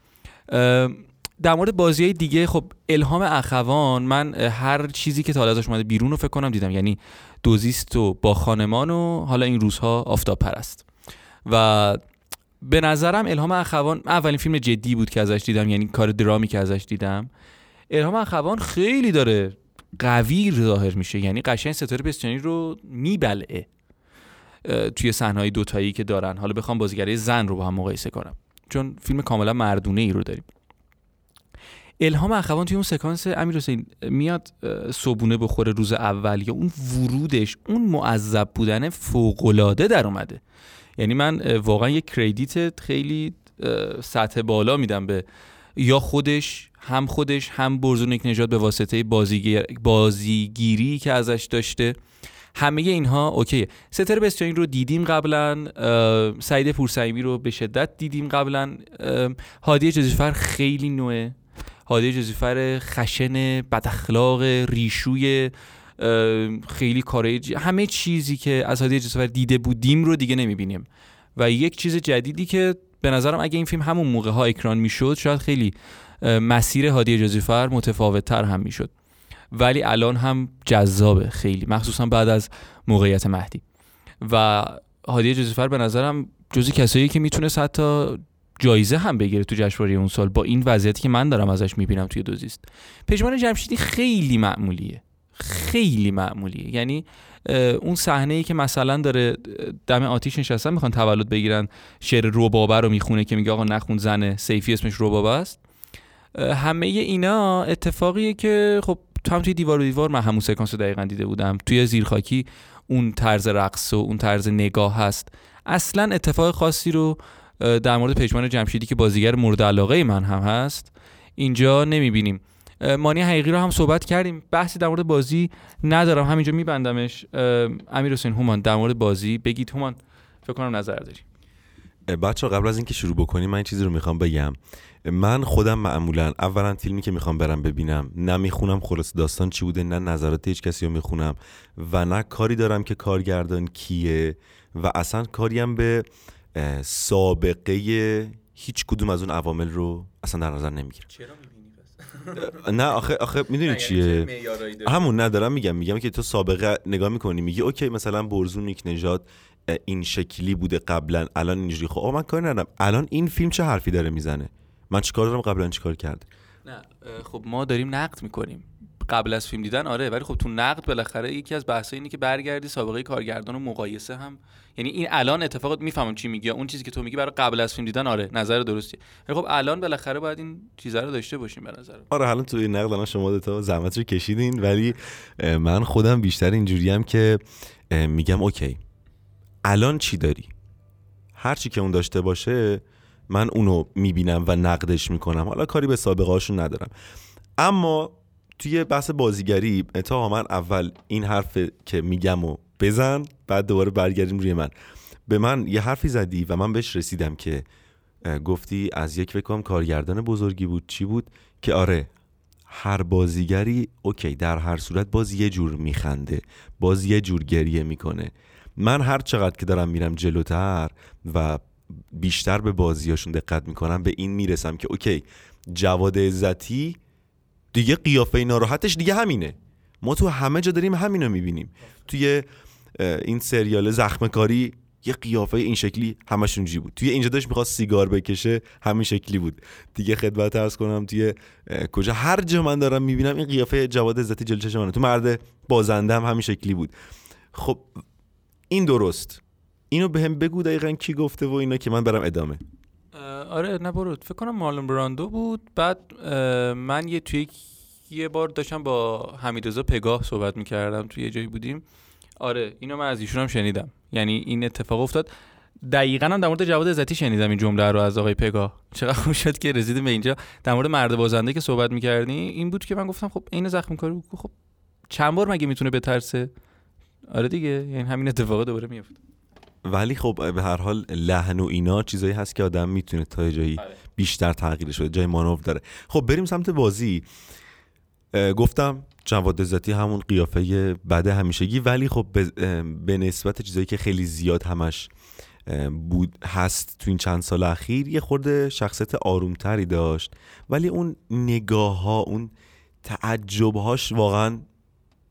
در مورد بازی های دیگه خب الهام اخوان من هر چیزی که تا ازش اومده بیرون رو فکر کنم دیدم یعنی دوزیست و با خانمان و حالا این روزها آفتاب پرست و به نظرم الهام اخوان اولین فیلم جدی بود که ازش دیدم یعنی کار درامی که ازش دیدم. الهام اخوان خیلی داره قوی ظاهر میشه یعنی قشنگ ستاره بستیانی رو میبلعه توی صحنه دوتایی که دارن. حالا بخوام بازیگری زن رو با هم مقایسه کنم چون فیلم کاملا مردونه ای رو داریم. الهام اخوان توی اون سکانس امیر حسین میاد صبونه بخوره روز اول یا اون ورودش اون معذب بودن فوقالعاده در اومده. یعنی من واقعا یه کردیت خیلی سطح بالا میدم به یا خودش هم خودش هم برزونک نجات به واسطه بازیگر بازیگیری که ازش داشته. همه اینها اوکی ستاره بسیاری رو دیدیم قبلا سعید پورسعیمی رو به شدت دیدیم قبلا. هادی جزیفر خیلی نوعه. هادی جزیفر خشن بداخلاق ریشوی خیلی کاره همه چیزی که از هادی جزیفر دیده بودیم رو دیگه نمی‌بینیم. و یک چیز جدیدی که به نظرم اگه این فیلم همون موقع ها اکران می‌شد شاید خیلی مسیر هادی جزیفر متفاوت تر هم می‌شد. ولی الان هم جذابه خیلی مخصوصا بعد از موقعیت مهدی. و هادی جزیفر به نظرم جزی کسایی که می‌تونه حتی جایزه هم بگیره تو جشنواره اون سال با این وضعیتی که من دارم ازش می‌بینم توی دوزیست پژمان جمشیدی خیلی معمولیه. خیلی معمولیه. یعنی اون صحنه ای که مثلا داره دم آتیش نشستن می‌خوان تولد بگیرن شعر روبابه رو می‌خونه که میگه آقا نخون زن سیفی اسمش روبابه است. همه اینا اتفاقیه که خب تو هم توی دیوار و دیوار من همون سکانس رو دقیقا دیده بودم. توی زیرخاکی اون طرز رقص و اون طرز نگاه هست. اصلا اتفاق خاصی رو در مورد پژمان جمشیدی که بازیگر مورد علاقه من هم هست اینجا نمی‌بینیم. مانی حقیقی رو هم صحبت کردیم. بحثی در مورد بازی ندارم. همینجا میبندمش. امیر حسین هومان در مورد بازی بگید. هومان فکر کنم نظر داری. بچه قبل از اینکه شروع بکنیم من این چیزی رو می‌خوام بگم. من خودم معمولا اولا فیلمی که می‌خوام برم ببینم نه می‌خونم خلاص داستان چی بوده نه نظرات هیچ کسی رو می‌خونم و نه کاری دارم که کارگردان کیه و اصلا کاریم به سابقه هیچ کدوم از اون عوامل رو اصلا در نظر نمی‌گیرم. چرا نه آخه آخه می‌دونی یعنی چیه؟ همون ندارم میگم میگم که تو سابقه نگاه می‌کنی میگی اوکی مثلا برزون نیک نژاد این شکلی بوده قبلا الان اینجوری. خب من کاری ندارم. الان این فیلم چه حرفی داره می‌زنه؟ من چیکار دارم؟ قبلا چیکار کرد نه خب ما داریم نقد می‌کنیم. قبل از فیلم دیدن آره ولی خب تو نقد بالاخره یکی از بحثا اینه که برگردی سابقه کارگردان و مقایسه هم. یعنی این الان اتفاقات می‌فهمم چی میگی اون چیزی که تو میگی برای قبل از فیلم دیدن آره نظر درستی ولی خب الان بالاخره باید این چیزا رو داشته باشیم به نظر آره حالا تو این نقد الان شما تا زحمت رو کشیدین ولی من خودم بیشتر اینجوریم که میگم اوکی الان چی داری؟ هر چی که اون داشته باشه من اونو می‌بینم و نقدش می‌کنم. حالا کاری به سابقه هاشون ندارم. اما توی بحث بازیگری تا من اول این حرف که میگم و بزن بعد دوباره برگردیم روی من. به من یه حرفی زدی و من بهش رسیدم که گفتی از یک فکرم کارگردان بزرگی بود. چی بود؟ که آره هر بازیگری اوکی در هر صورت باز یه جور میخنده باز یه جور گریه می‌کنه. من هر چقدر که دارم میرم جلوتر و بیشتر به بازیاشون دقت می‌کنم به این می‌رسم که اوکی جواد عزتی دیگه قیافه ناراحتش دیگه همینه. ما تو همه جا داریم همینو می‌بینیم. توی این سریال زخم کاری یه قیافه این شکلی همشون جی بود. توی اینجا داشت می‌خواست سیگار بکشه همین شکلی بود. دیگه خدمت ارز کنم توی کجا هر جا من دارم می‌بینم این قیافه جواد عزتی جلوی چشمانه تو مرد بازنده هم همین شکلی بود. خب این درست. اینو به هم بگو دقیقا کی گفته و اینا که من برم ادامه. آره نه برو. فکر کنم مارلون براندو بود. بعد من یه توی یه بار داشتم با حمیدرضا پگاه صحبت می‌کردم توی یه جایی بودیم. آره اینو من از ایشون هم شنیدم. یعنی این اتفاق افتاد. دقیقا هم در مورد جواد عزتی شنیدم این جمله رو از آقای پگاه. چقدر خوب شد که رسیدیم به اینجا. در مورد مرد بازنده که صحبت می‌کردی این بود که من گفتم خب این زخم کاری خب چند بار مگه می‌تونه بترسه؟ آره دیگه یعنی همین اتفاق دوباره میفته ولی خب به هر حال لحن و اینا چیزایی هست که آدم می‌تونه تا جایی آره. بیشتر تغییر شده جای مانور داره. خب بریم سمت بازی. گفتم جواد عزتی همون قیافه بده همیشگی ولی خب به, نسبت چیزایی که خیلی زیاد همش بود هست تو این چند سال اخیر یه خورده شخصیت آرومتری داشت. ولی اون نگاه ها اون تعجبهاش واقعا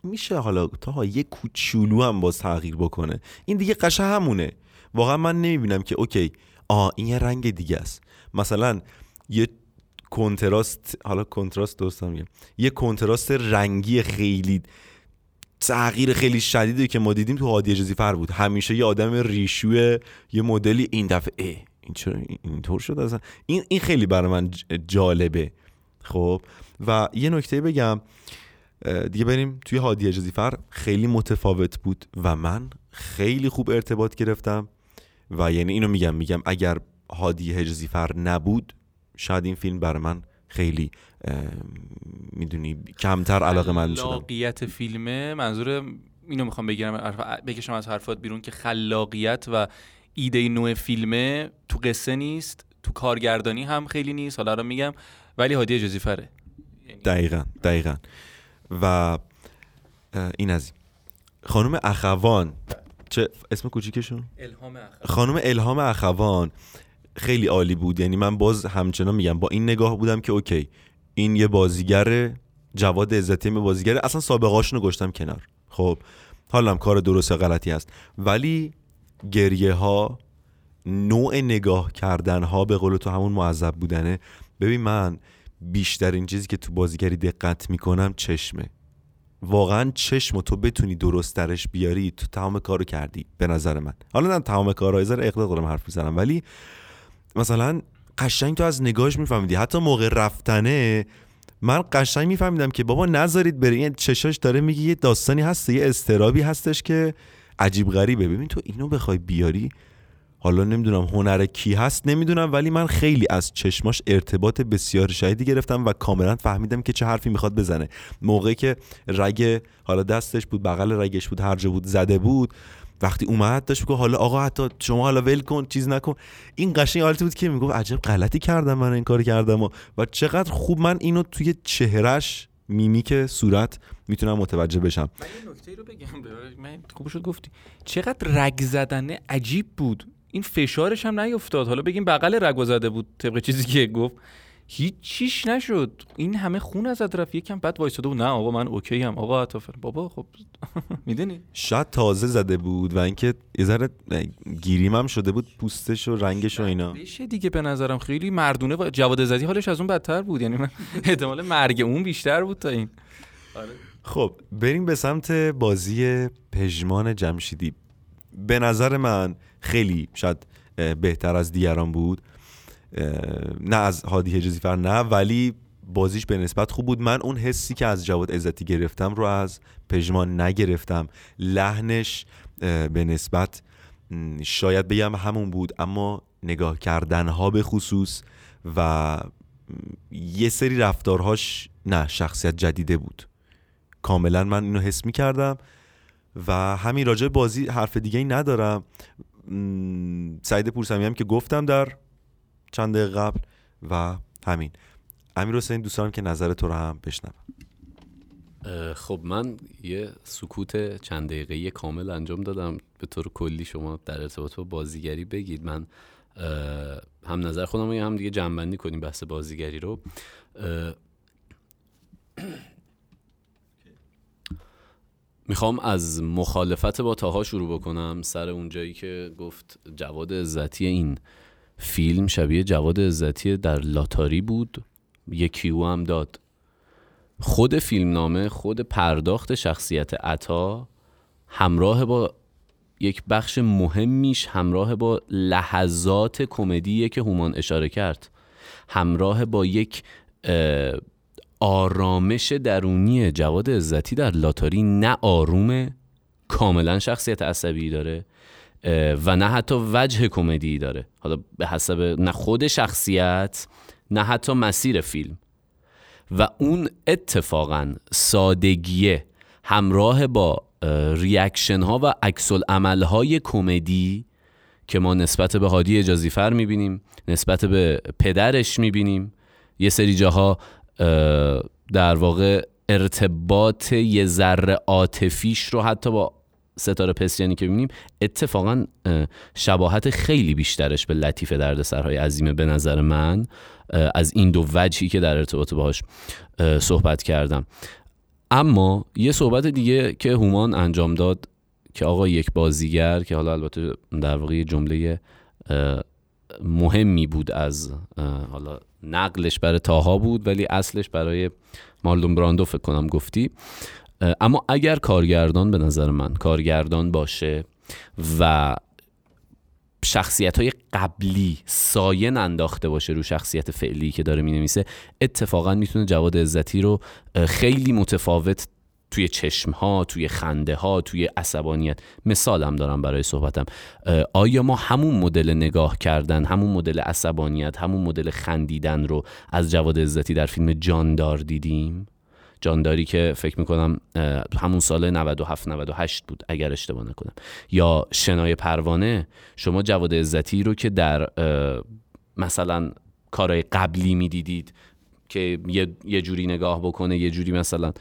میشه حالا تا یه کوچولو هم باز تغییر بکنه. این دیگه قشه همونه. واقعا من نمی‌بینم که اوکی آ این یه رنگ دیگه است. مثلا یه کنتراست حالا کنتراست درستم میگم. یه کنتراست رنگی خیلی تغییر خیلی شدیدی که ما دیدیم تو هادی اجازی فر بود. همیشه یه آدم ریشوی یه مدلی این دفعه ای این چرا اینطور شد اصلا؟ این این خیلی برای من جالبه. خب؟ و یه نکته بگم. دیگه بریم توی هادی اجازی فر. خیلی متفاوت بود و من خیلی خوب ارتباط گرفتم و یعنی اینو میگم میگم اگر هادی حجزی فر نبود شاید این فیلم برای من خیلی می‌دونی کمتر علاقه من شدم. خلاقیت فیلمه. منظور اینو می‌خوام بگیرم بکشم از حرفات بیرون که خلاقیت و ایده نوع فیلمه تو قصه نیست تو کارگردانی هم خیلی نیست حالا رو میگم ولی هادی اجازی فره. یعنی دقیقا دقیقا. و این از این. خانم اخوان چه اسم کوچیکشون؟ الهام اخوان. خانم الهام اخوان خیلی عالی بود. یعنی من باز همچنان میگم با این نگاه بودم که اوکی این یه بازیگر جواد عزتی می بازیگر اصلا سابقاشونو گشتم کنار. خب حالا هم کار درست غلطی هست. ولی گریه ها نوع نگاه کردن ها به قول تو همون معذب بودنه. ببین من بیشترین چیزی که تو بازیگری دقت می‌کنم چشمه. واقعا چشم تو بتونی درست درش بیاری تو تمام کارو کردی به نظر من. حالا نه تمام کارهای زر اقدار دارم حرف می‌زنم ولی مثلا قشنگ تو از نگاهش میفهمیدی. حتی موقع رفتنه من قشنگ میفهمیدم که بابا نذارید بره این چشاش داره میگه یه داستانی هست یه استرابی هستش که عجیب غریبه. ببین تو اینو بخوای بیاری حالا نمی‌دونم هنر کی هست نمی‌دونم ولی من خیلی از چشماش ارتباط بسیار شدیدی گرفتم و کاملا فهمیدم که چه حرفی می‌خواد بزنه. موقعی که رگ حالا دستش بود بغل رگش بود هر جا بود زده بود وقتی اومد داشت میگه حالا آقا حتی شما حالا ول کن چیز نکن. این قشنگ حالتی بود که می‌گفت عجب غلطی کردم من این کار کردم. و, و چقدر خوب من اینو توی چهرش میمیک صورت می‌تونم متوجه بشم. من یه نکته رو بگم من خوب شد گفتی. چقدر رگ زدنه عجیب بود. این فشارش هم نیفتاد. حالا بگیم بغل رگ زده بود طبق چیزی که گفت. هیچ چیش نشد. این همه خون ازت رفت یکم بعد وایساده بود. نه آقا من OK ام آقا عطافر بابا خب می‌دونی؟ شاید تازه زده بود و اینکه یه ذره گریم هم شده بود پوستش و رنگش و اینا. بشه دیگه به نظرم خیلی مردونه و جواد زدی حالش از اون بدتر بود. یعنی من احتمال مرگ اون بیشتر بود تا این. خب بریم به سمت بازی پژمان جمشیدی. به نظر من خیلی شاید بهتر از دیگران بود. نه از هادی حجازی فر نه ولی بازیش به نسبت خوب بود. من اون حسی که از جواد عزتی گرفتم رو از پژمان نگرفتم. لحنش به نسبت شاید بگم همون بود اما نگاه کردن ها به خصوص و یه سری رفتارهاش نه شخصیت جدیده بود. کاملا من اینو حس می کردم و همین راجع بازی حرف دیگه ای ندارم سعید پورسمی هم که گفتم در چند دقیقه قبل و همین. امیر حسین دوست که نظر تو رو هم بشنوم. خب من یه سکوت چند دقیقه کامل انجام دادم. به طور کلی شما در ارتباط با بازیگری بگید. من هم نظر خودم رو هم دیگه جنبندی کنیم بحث بازیگری رو. می‌خوام از مخالفت با تاها شروع بکنم. سر اونجایی که گفت جواد عزتی این فیلم شبیه جواد عزتی در لاتاری بود یه کیو هم داد. خود فیلمنامه خود پرداخت شخصیت عطا همراه با یک بخش مهمیش همراه با لحظات کمدی که هومان اشاره کرد. همراه با یک آرامش درونی جواد عزتی در لاتاری نه آرومه کاملا شخصیت عصبی داره و نه حتی وجه کمدی داره. حالا به حسب نه خود شخصیت نه حتی مسیر فیلم. و اون اتفاقا سادگیه همراه با ریاکشن ها و عکس عمل های کمدی که ما نسبت به هادی اجازی فر می‌بینیم نسبت به پدرش می‌بینیم یه سری جاها در واقع ارتباط یه ذره عاطفیش رو حتی با ستاره پسیانی که می‌بینیم اتفاقا شباهت خیلی بیشترش به لطیف دردسرهای عظیمه به نظر من از این دو وجهی که در ارتباط باهاش صحبت کردم. اما یه صحبت دیگه که هومان انجام داد که آقا یک بازیگر که حالا البته در واقع جمله مهمی بود از حالا نقلش برای تاها بود ولی اصلش برای مالدون براندو فکر کنم گفتی. اما اگر کارگردان به نظر من کارگردان باشه و شخصیت های قبلی ساین انداخته باشه رو شخصیت فعلی که داره می نویسه اتفاقا می‌تونه جواد عزتی رو خیلی متفاوت توی چشم ها توی خنده ها توی عصبانیت. مثالم دارم برای صحبتم. آیا ما همون مدل نگاه کردن همون مدل عصبانیت همون مدل خندیدن رو از جواد عزتی در فیلم جاندار دیدیم؟ جانداری که فکر می‌کنم همون سال 97 98 بود اگر اشتباه نکنم. یا شنای پروانه شما جواد عزتی رو که در مثلا کارهای قبلی می‌دیدید که یه جوری نگاه بکنه یه جوری مثلا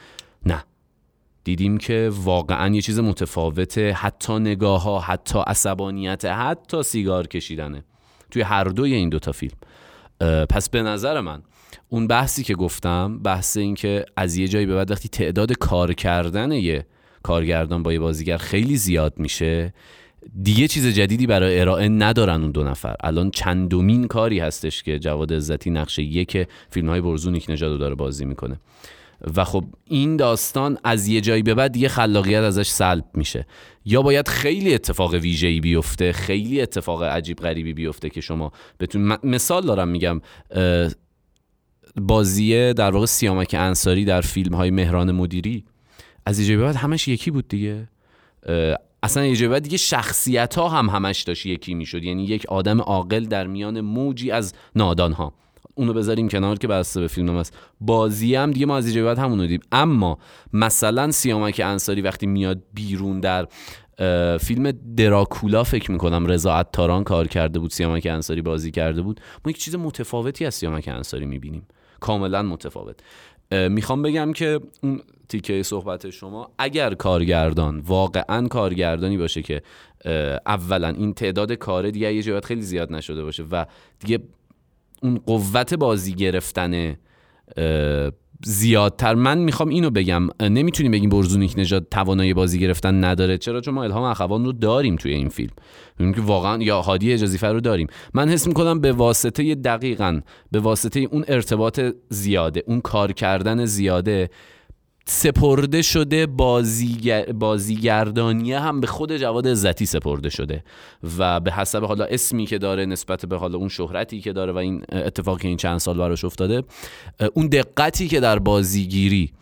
نه. دیدیم که واقعا یه چیز متفاوته حتی نگاه ها حتی عصبانیت حتی سیگار کشیدنه توی هر دوی این دوتا فیلم. پس به نظر من اون بحثی که گفتم بحث این که از یه جایی به بعد وقتی تعداد کار کردن یه کارگردان با یه بازیگر خیلی زیاد میشه دیگه چیز جدیدی برای ارائه ندارن اون دو نفر. الان چندمین کاری هستش که جواد عزتی نقش یک فیلم های برزونیک نژاد داره بازی می‌کنه. و خب این داستان از یه جایی به بعد یه خلاقیت ازش سلب میشه. یا باید خیلی اتفاق ویژه‌ای بیفته خیلی اتفاق عجیب غریبی بیفته که شما بتون مثال دارم میگم بازی در واقع سیامک انصاری در فیلم های مهران مدیری. از یه جایی به بعد همش یکی بود دیگه. اصلا یه بعد دیگه شخصیت ها هم همش داشت یکی می‌شد. یعنی یک آدم عاقل در میان موجی از نادان ها اونو بذاریم کنار که بسته به فیلم است بازی هم دیگه ما از بعد همونو دیدیم. اما مثلا سیامک انصاری وقتی میاد بیرون در فیلم دراکولا فکر می‌کنم رضا تاران کار کرده بود سیامک انصاری بازی کرده بود. ما یک چیز متفاوتی از سیامک انصاری می‌بینیم. کاملا متفاوت. می‌خوام بگم که اون تیکه صحبت شما اگر کارگردان واقعا کارگردانی باشه که اولا این تعداد کار دیگه یه خیلی زیاد نشده باشه و دیگه اون قوت بازی گرفتن زیادتر. من می‌خوام اینو بگم. نمی‌تونیم بگیم برزونیک نژاد توانایی بازی گرفتن نداره. چرا؟ چون ما الهام اخوان رو داریم توی این فیلم. که واقعا یا هادی اجازیفر رو داریم. من حس می‌کنم به واسطه دقیقا به واسطه اون ارتباط زیاده اون کار کردن زیاده سپرده شده بازیگر... بازیگردانی هم به خود جواد عزتی سپرده شده و به حسب حالا اسمی که داره نسبت به حالا اون شهرتی که داره و این اتفاقی که این چند سال براش افتاده اون دقتی که در بازیگیری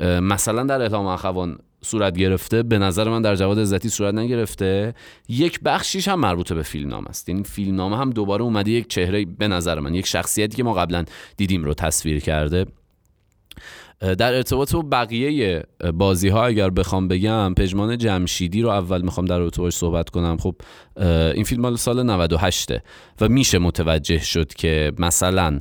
مثلا در اعلام اخوان صورت گرفته به نظر من در جواد عزتی صورت نگرفته یک بخشیش هم مربوط به فیلم نام است. یعنی فیلم نامه هم دوباره اومده یک چهره به نظر من یک شخصیتی که ما قبلا دیدیم رو تصویر کرده. در ارتباط با بقیه بازی ها اگر بخوام بگم پژمان جمشیدی رو اول می‌خوام در ارتباط صحبت کنم. خب این فیلم مال سال 98 و میشه متوجه شد که مثلا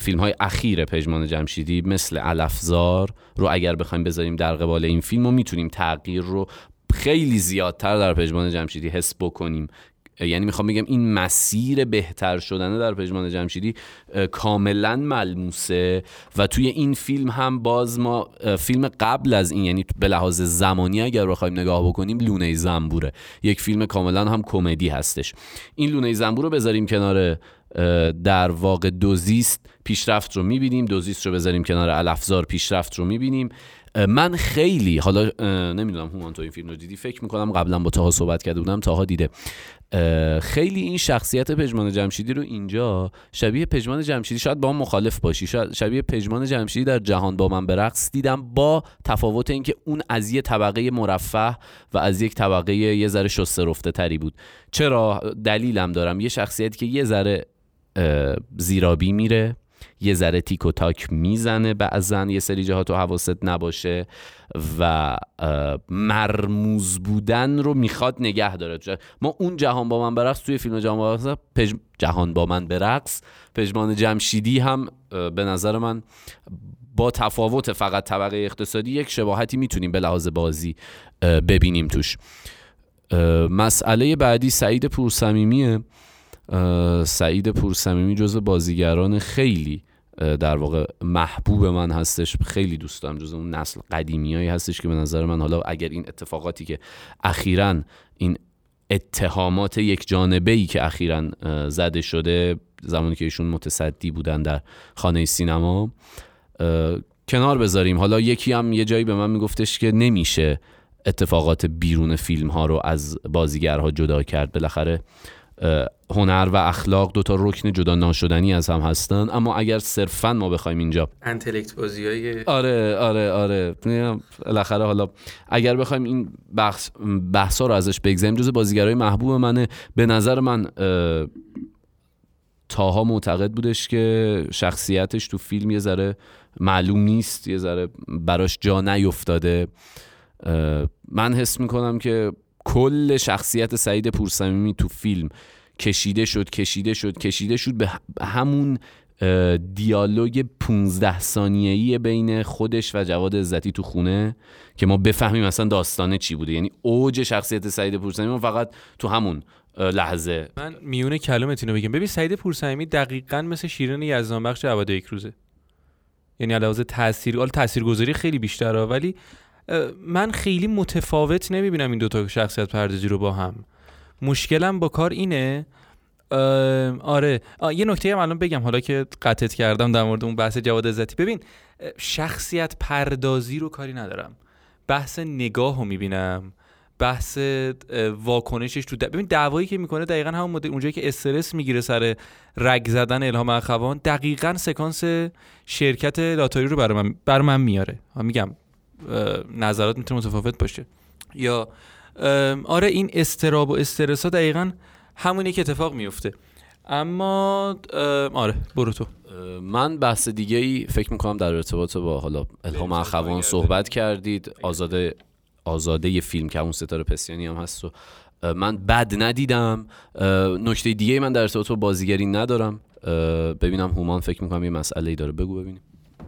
فیلم های اخیر پژمان جمشیدی مثل علفزار رو اگر بخوایم بذاریم در قبال این فیلم و می‌تونیم تغییر رو خیلی زیادتر در پژمان جمشیدی حس بکنیم یعنی می‌خوام بگم این مسیر بهتر شدن در پژمان جمشیدی کاملا ملموسه و توی این فیلم هم باز ما فیلم قبل از این یعنی به لحاظ زمانی اگر بخوایم نگاه بکنیم لونه زنبوره. یک فیلم کاملا هم کمدی هستش. این لونه زنبور رو بذاریم کنار در واقع دوزیست پیشرفت رو می‌بینیم. دوزیست رو بذاریم کنار الافزار پیشرفت رو می‌بینیم. من خیلی حالا نمی‌دونم هومان تو این فیلم رو دیدی فکر می‌کنم قبلا با تاها صحبت کرده بودم تاها دیده. خیلی این شخصیت پژمان جمشیدی رو اینجا شبیه پژمان جمشیدی شاید با هم مخالف باشی شاید شبیه پژمان جمشیدی در جهان با من به دیدم با تفاوت اینکه اون از یه طبقه مرفه و از یک طبقه یه ذره شسته رفته تری بود. چرا؟ دلیلم دارم. یه شخصیتی که یه ذره زیرابی میره. یه ذره تیک و تاک می‌زنه بعضا یه سری جاها تو حواست نباشه و مرموز بودن رو می‌خواد نگه داره. ما اون جهان با من برقص توی فیلم جهان با من جهان با من برقص پژمان جمشیدی هم به نظر من با تفاوت فقط طبقه اقتصادی یک شباهتی می‌تونیم به لحاظ بازی ببینیم توش. مسئله بعدی سعید پورسمیمیه سعید پورسمیمی جز بازیگران خیلی در واقع محبوب من هستش. خیلی دوست دارم جز اون نسل قدیمیایی هستش که به نظر من حالا اگر این اتفاقاتی که اخیرا این اتهامات یک جانبه ای که اخیرا زده شده زمانی که ایشون متصدی بودن در خانه سینما کنار بذاریم. حالا یکی هم یه جایی به من میگفتش که نمیشه اتفاقات بیرون فیلم ها رو از بازیگرها جدا کرد. بالاخره هنر و اخلاق دو تا رکن جدا ناشدنی از هم هستن. اما اگر صرفا ما بخوایم اینجا انتلکت بازی های آره آره. آره بالاخره حالا اگر بخوایم این بحث بحثا رو ازش بگذاریم جز بازیگرای محبوب منه. به نظر من تاها معتقد بودش که شخصیتش تو فیلم یه ذره معلوم نیست یه ذره براش جا نیفتاده. من حس می‌کنم که کل شخصیت سعید پورسمیمی تو فیلم کشیده شد کشیده شد کشیده شد به همون دیالوگ 15 ثانیه‌ای بین خودش و جواد عزتی تو خونه که ما بفهمیم اصلا داستانه چی بوده. یعنی اوج شخصیت سعید پورسمیمی فقط تو همون لحظه. من میونه کلامت اینو بگم ببین سعید پورسمیمی دقیقا مثل شیرین یزدان بخش عباد یک روزه یعنی علاوه تاثیر حال تاثیرگذاری خیلی بیشتره ولی من خیلی متفاوت نمی‌بینم این دوتا شخصیت پردازی رو با هم. مشکلم با کار اینه آره یه نکته هم الان بگم حالا که قطعت کردم در مورد اون بحث جواد عزتی. ببین شخصیت پردازی رو کاری ندارم. بحث نگاه رو می‌بینم. بحث واکنشش تو ببین دعوایی که می‌کنه دقیقا همون مدل اونجایی که استرس می‌گیره سر رگ زدن الهام اخوان دقیقا سکانس شرکت لاتاری رو برای من, بر من میاره. میگم نظرات می‌تونه متفاوت باشه. یا آره این استراب و استرس ها دقیقا همونی که اتفاق میفته اما آره برو تو. من بحث دیگه ای فکر می‌کنم در ارتباط با حالا الهام اخوان صحبت کردید. آزاده آزاده یه فیلم که اون ستاره پسیانی هم هست و من بد ندیدم. نکته دیگه من در ارتباط با بازیگری ندارم. ببینم هومان فکر می‌کنم یه مسئله ای داره. بگو ببینیم.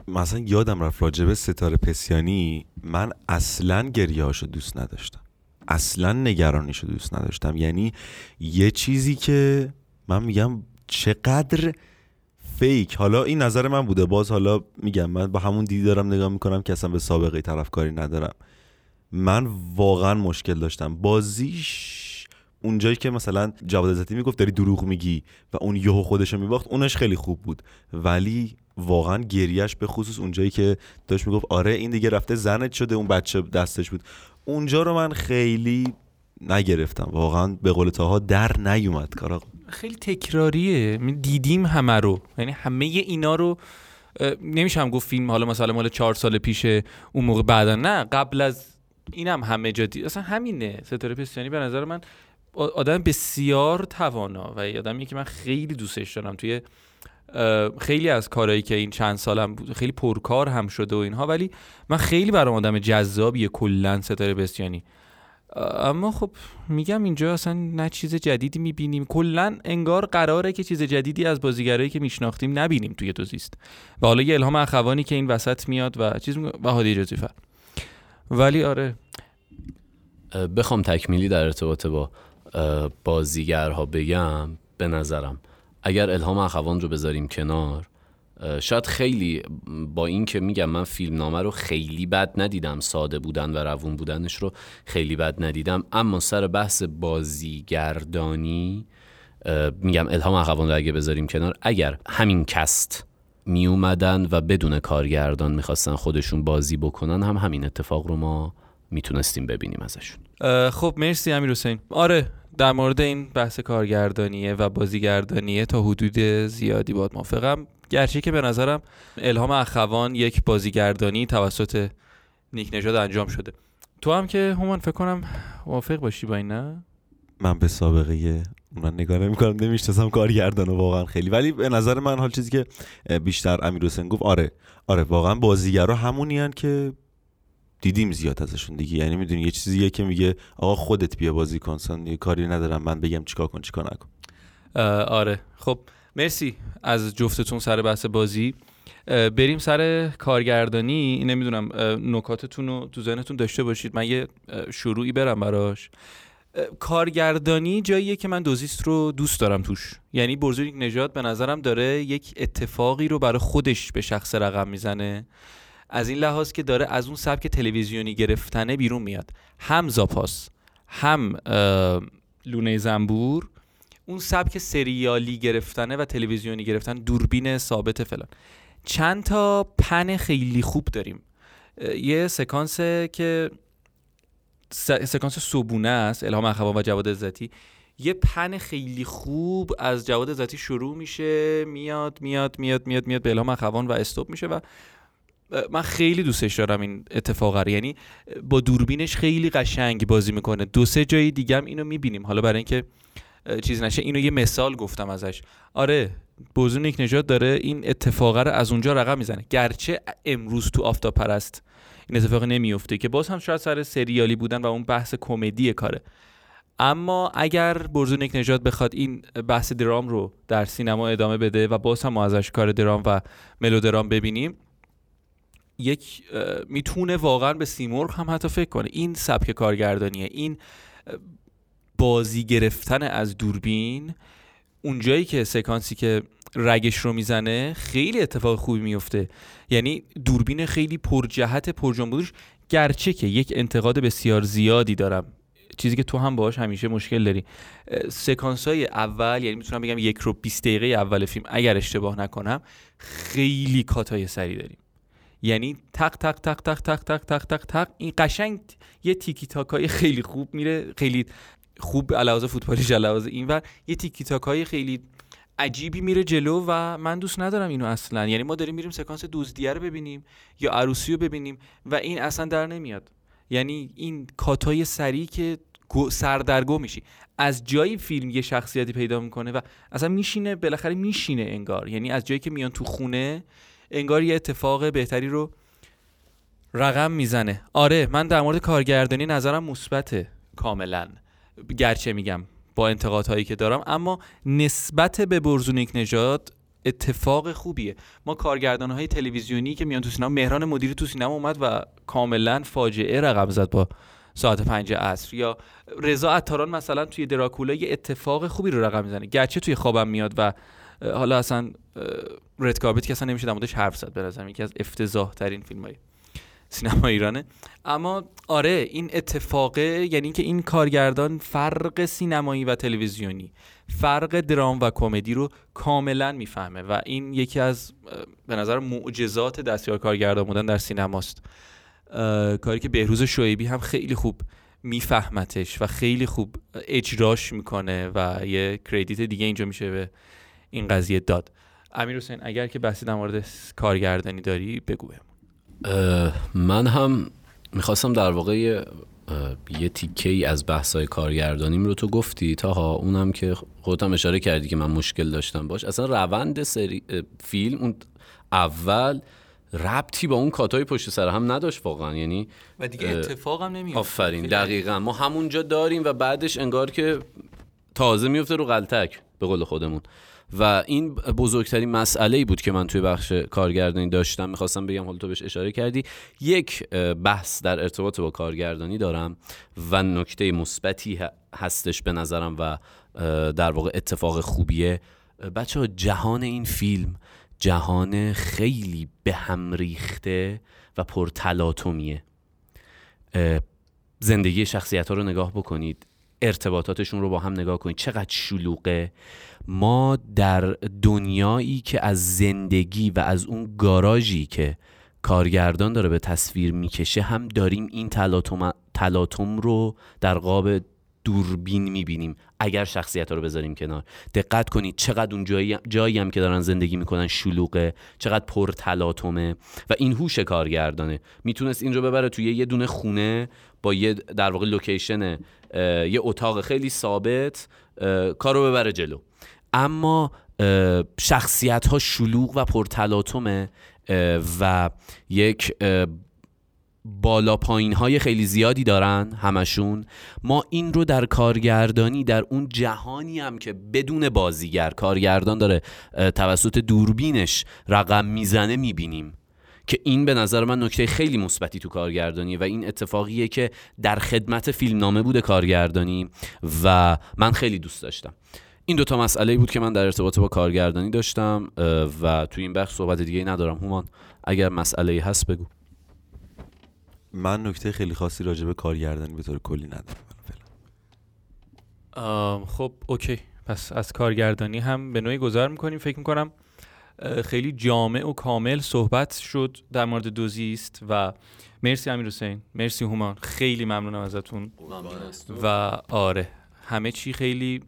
مثلا یادم رفت راجبه ستاره پسیانی من اصلا گریه هاشو دوست نداشتم. اصلا نگرانیشو دوست نداشتم. یعنی یه چیزی که من میگم چقدر فیک. حالا این نظر من بوده. باز حالا میگم من با همون دیدی دارم نگاه می‌کنم که اصلا به سابقه طرفکاری ندارم. من واقعا مشکل داشتم. بازیش اونجایی که مثلا جواد عزتی می‌گفت داری دروغ میگی و اون یهو خودشو میباخت اونش خیلی خوب بود. ولی واقعا گریش به خصوص اونجایی که داشت می‌گفت آره این دیگه رفته زنت شده اون بچه دستش بود. اونجا رو من خیلی نگرفتم. واقعا به قول تاها در نیومد کارا خیلی تکراریه. دیدیم همه رو. یعنی همه اینا رو نمیشم گفت فیلم حالا مثلا مال چهار سال پیش اون موقع بعدا. نه قبل از اینم همه جدی اصلا همینه. ستاره پستیانی به نظر من آدم بسیار توانا و آدمی که من خیلی دوستش دارم. توی خیلی از کارهایی که این چند سالم بود خیلی پرکار هم شده و اینها ولی من خیلی برام آدم جذابیه کلا ستاره بستیانی اما خب میگم اینجا اصلا نه چیز جدیدی می‌بینیم. کلا انگار قراره که چیز جدیدی از بازیگرایی که میشناختیم نبینیم توی دوزیست و حالا یه الهام اخوانی که این وسط میاد و چیز و هادی جزیفر ولی آره. بخوام تکمیلی در ارتباط با بازیگرها بگم به نظرم اگر الهام اخوان رو بذاریم کنار شاید خیلی با این که میگم من فیلم نامه رو خیلی بد ندیدم ساده بودن و روون بودنش رو خیلی بد ندیدم اما سر بحث بازیگردانی میگم الهام اخوان رو اگه بذاریم کنار اگر همین کست می اومدن و بدون کارگردان می‌خواستن خودشون بازی بکنن هم همین اتفاق رو ما می‌تونستیم ببینیم ازشون. خب مرسی امیر حسین. آره در مورد این بحث کارگردانیه و بازیگردانیه تا حدود زیادی باد موافقم. گرچه که به نظرم الهام اخوان یک بازیگردانی توسط نیک نژاد انجام شده. تو هم که همان فکر کنم موافق باشی با این نه؟ من به سابقه من نگاه نمی کنم نمی‌شناسم کارگردان واقعا خیلی. ولی به نظر من حال چیزی که بیشتر امیر حسین گفت آره آره واقعا بازیگرا همونی که دیدیم زیاد ازشون دیگه. یعنی می‌دونی یه چیزیه که میگه آقا خودت بیا بازی کن یه کاری ندارم من بگم چیکار کن چیکار نکن. آره. خب مرسی از جفتتون سر بحث بازی. بریم سر کارگردانی. نمی‌دونم نکاتتون رو تو ذهنتون داشته باشید. من یه شروعی برم براش. کارگردانی جاییه که من دوزیست رو دوست دارم توش. یعنی برزولیک نژاد به نظرم داره یک اتفاقی رو برای خودش به شخص رقم می‌زنه. از این لحاظ که داره از اون سبک تلویزیونی گرفتنه بیرون میاد. هم زاپاس هم لونه زنبور. اون سبک سریالی گرفتنه و تلویزیونی گرفتن دوربین ثابت فلان. چند تا پن خیلی خوب داریم. یه سکانس که سکانس صبونه است الهام اخوان و جواد عزتی. یه پن خیلی خوب از جواد عزتی شروع میشه میاد میاد میاد میاد میاد به الهام اخوان و استوب میشه و من خیلی دوستش دارم این اتفاق رو. یعنی با دوربینش خیلی قشنگ بازی می‌کنه. دو سه جای دیگه هم اینو می‌بینیم. حالا برای اینکه چیز نشه اینو یه مثال گفتم ازش. آره بوزون یک نجات داره این اتفاق رو از اونجا رقم می‌زنه. گرچه امروز تو آفتاب پرست این اتفاق نمیفته که باز هم شاید سر سریالی بودن و اون بحث کمدی کاره. اما اگر برزونیک نجات بخواد این بحث درام رو در سینما ادامه بده و باز هم ما ازش کار درام و ملودرام ببینیم یک می‌تونه واقعا به سیمرغ هم حتی فکر کنه. این سبک کارگردانیه. این بازی گرفتن از دوربین اونجایی که سکانسی که رگش رو می‌زنه خیلی اتفاق خوبی میفته یعنی دوربین خیلی پرجهت پرجنبوش گرچه که یک انتقاد بسیار زیادی دارم. چیزی که تو هم باهاش همیشه مشکل داری. سکانس های اول یعنی می‌تونم بگم یک رو 20 دقیقه اول فیلم اگر اشتباه نکنم خیلی کاتای سری داریم. یعنی تق تق تق تق تق تق تق تق تق. این قشنگ یه تیکی تاکای خیلی خوب میره خیلی خوب علاوه فوتبالیش علاوه اینور یه تیکی تاکای خیلی عجیبی میره جلو و من دوست ندارم اینو اصلا. یعنی ما داریم میریم سکانس دزدیه رو ببینیم یا عروسی رو ببینیم و این اصلا در نمیاد. یعنی این کاتای سری که سردرگو میشی. از جایی فیلم یه شخصیتی پیدا می‌کنه و اصلا میشینه بالاخره میشینه انگار. یعنی از جایی که میان تو خونه انگار یه اتفاق بهتری رو رقم می‌زنه. آره من در مورد کارگردانی نظرم مثبته کاملا. گرچه میگم با انتقادهایی که دارم اما نسبت به برزونیک نژاد اتفاق خوبیه. ما کارگردان های تلویزیونی که میان تو سینما مهران مدیر تو سینما اومد و کاملا فاجعه رقم زد با ساعت پنج عصر. یا رضا عطاران مثلا توی دراکولا یه اتفاق خوبی رو رقم می‌زنه. گرچه توی خوابم میاد و حالا اصلا رد کاربت که اصلا نمیشه در حرف زد به نظرم یکی از افتضاح ترین فیلم های سینما ایرانه. اما آره این اتفاقه یعنی اینکه این کارگردان فرق سینمایی و تلویزیونی فرق درام و کمدی رو کاملا می‌فهمه و این یکی از به نظر معجزات دستیار کارگردان بودن در سینماست. کاری که بهروز شعیبی هم خیلی خوب میفهمتش و خیلی خوب اجراش می‌کنه و یه کردیت دیگه اینجا میشه به این قضیه داد. امیر حسین اگر که بحثی در مورد کارگردانی داری بگو من هم می‌خواستم در واقع یه تیکه ای از بحثای کارگردانیم رو تو گفتی تاها اونم که خودم اشاره کردی که من مشکل داشتم باش. اصلا روند سری فیلم اون اول ربطی با اون کاتای پشت سر هم نداشت واقعا. یعنی و دیگه اتفاق هم نمیاد آفرین دقیقا. ما همونجا داریم و بعدش انگار که تازه میفته رو غلطک به قول خودمون. و این بزرگترین مسئله بود که من توی بخش کارگردانی داشتم. می‌خواستم بگم حالا تو بهش اشاره کردی. یک بحث در ارتباط با کارگردانی دارم و نکته مثبتی هستش به نظرم و در واقع اتفاق خوبیه. بچه ها جهان این فیلم جهان خیلی به هم ریخته و پرتلاطمیه. زندگی شخصیت ها رو نگاه بکنید. ارتباطاتشون رو با هم نگاه کنید. چقدر شلوغه. ما در دنیایی که از زندگی و از اون گاراژی که کارگردان داره به تصویر می‌کشه هم داریم این تلاطم رو در قاب دوربین می‌بینیم. اگر شخصیت رو بذاریم کنار. دقت کنید چقدر اون جایی, جایی هم که دارن زندگی می‌کنن شلوغه چقدر پر تلاطمه و این هوش کارگردانه. می‌تونست این رو ببره توی یه دونه خونه با یه در واقع لوکیشن یه اتاق خیلی ثابت کار رو ببره جلو. اما شخصیت ها شلوغ و پرتلاطمه و یک بالا پایین های خیلی زیادی دارن همشون. ما این رو در کارگردانی در اون جهانی هم که بدون بازیگر کارگردان داره توسط دوربینش رقم می‌زنه می‌بینیم. که این به نظر من نکته خیلی مثبتی تو کارگردانی و این اتفاقیه که در خدمت فیلمنامه بوده کارگردانی و من خیلی دوست داشتم. این دوتا مسئله بود که من در ارتباط با کارگردانی داشتم و تو این بخش صحبت دیگه ندارم. هومان اگر مسئله هست بگو. من نکته خیلی خاصی راجع به کارگردانی به طور کلی ندارم خب اوکی. پس از کارگردانی هم به نوعی گذار می‌کنیم. فکر می‌کنم خیلی جامع و کامل صحبت شد در مورد دوزیست و مرسی امیر حسین. مرسی هومان. خیلی ممنونم ازتون. و آره همه چی خیلی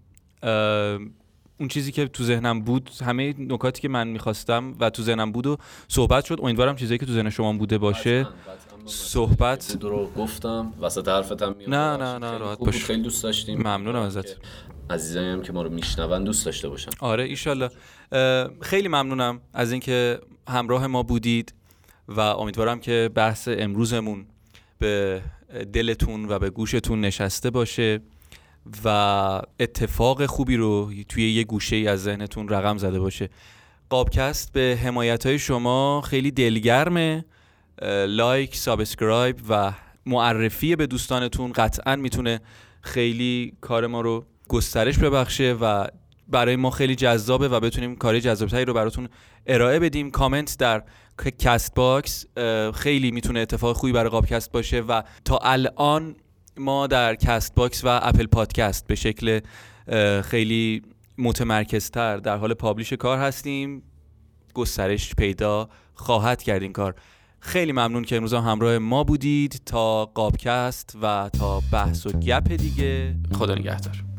اون چیزی که تو ذهنم بود همه نکاتی که من می‌خواستم و تو ذهنم بود و صحبت شد. امیدوارم چیزایی که تو ذهن شما بوده باشه. صحبت. رو گفتم. وسط حرفتم نه نه نه راحت باش. خیلی دوست داشتیم. ممنونم ازت. عزیزانی هم که ما رو میشنون دوست داشته باشن. آره ایشالله خیلی ممنونم از اینکه همراه ما بودید و امیدوارم که بحث امروزمون به دلتون و به گوشتون نشسته باشه. و اتفاق خوبی رو توی یه گوشه ای از ذهنتون رقم زده باشه. قابکست به حمایت های شما خیلی دلگرمه. like subscribe و معرفی به دوستانتون قطعا می‌تونه خیلی کار ما رو گسترش ببخشه و برای ما خیلی جذابه و بتونیم کاری جذابتری رو براتون ارائه بدیم. کامنت در Castbox خیلی می‌تونه اتفاق خوبی برای قابکست باشه و تا الان ما در Castbox و Apple Podcast به شکل خیلی متمرکزتر در حال publish کار هستیم. گسترش پیدا خواهد کرد این کار. خیلی ممنون که امروز همراه ما بودید تا قابکست و تا بحث و گپ دیگه. خدا نگهدار.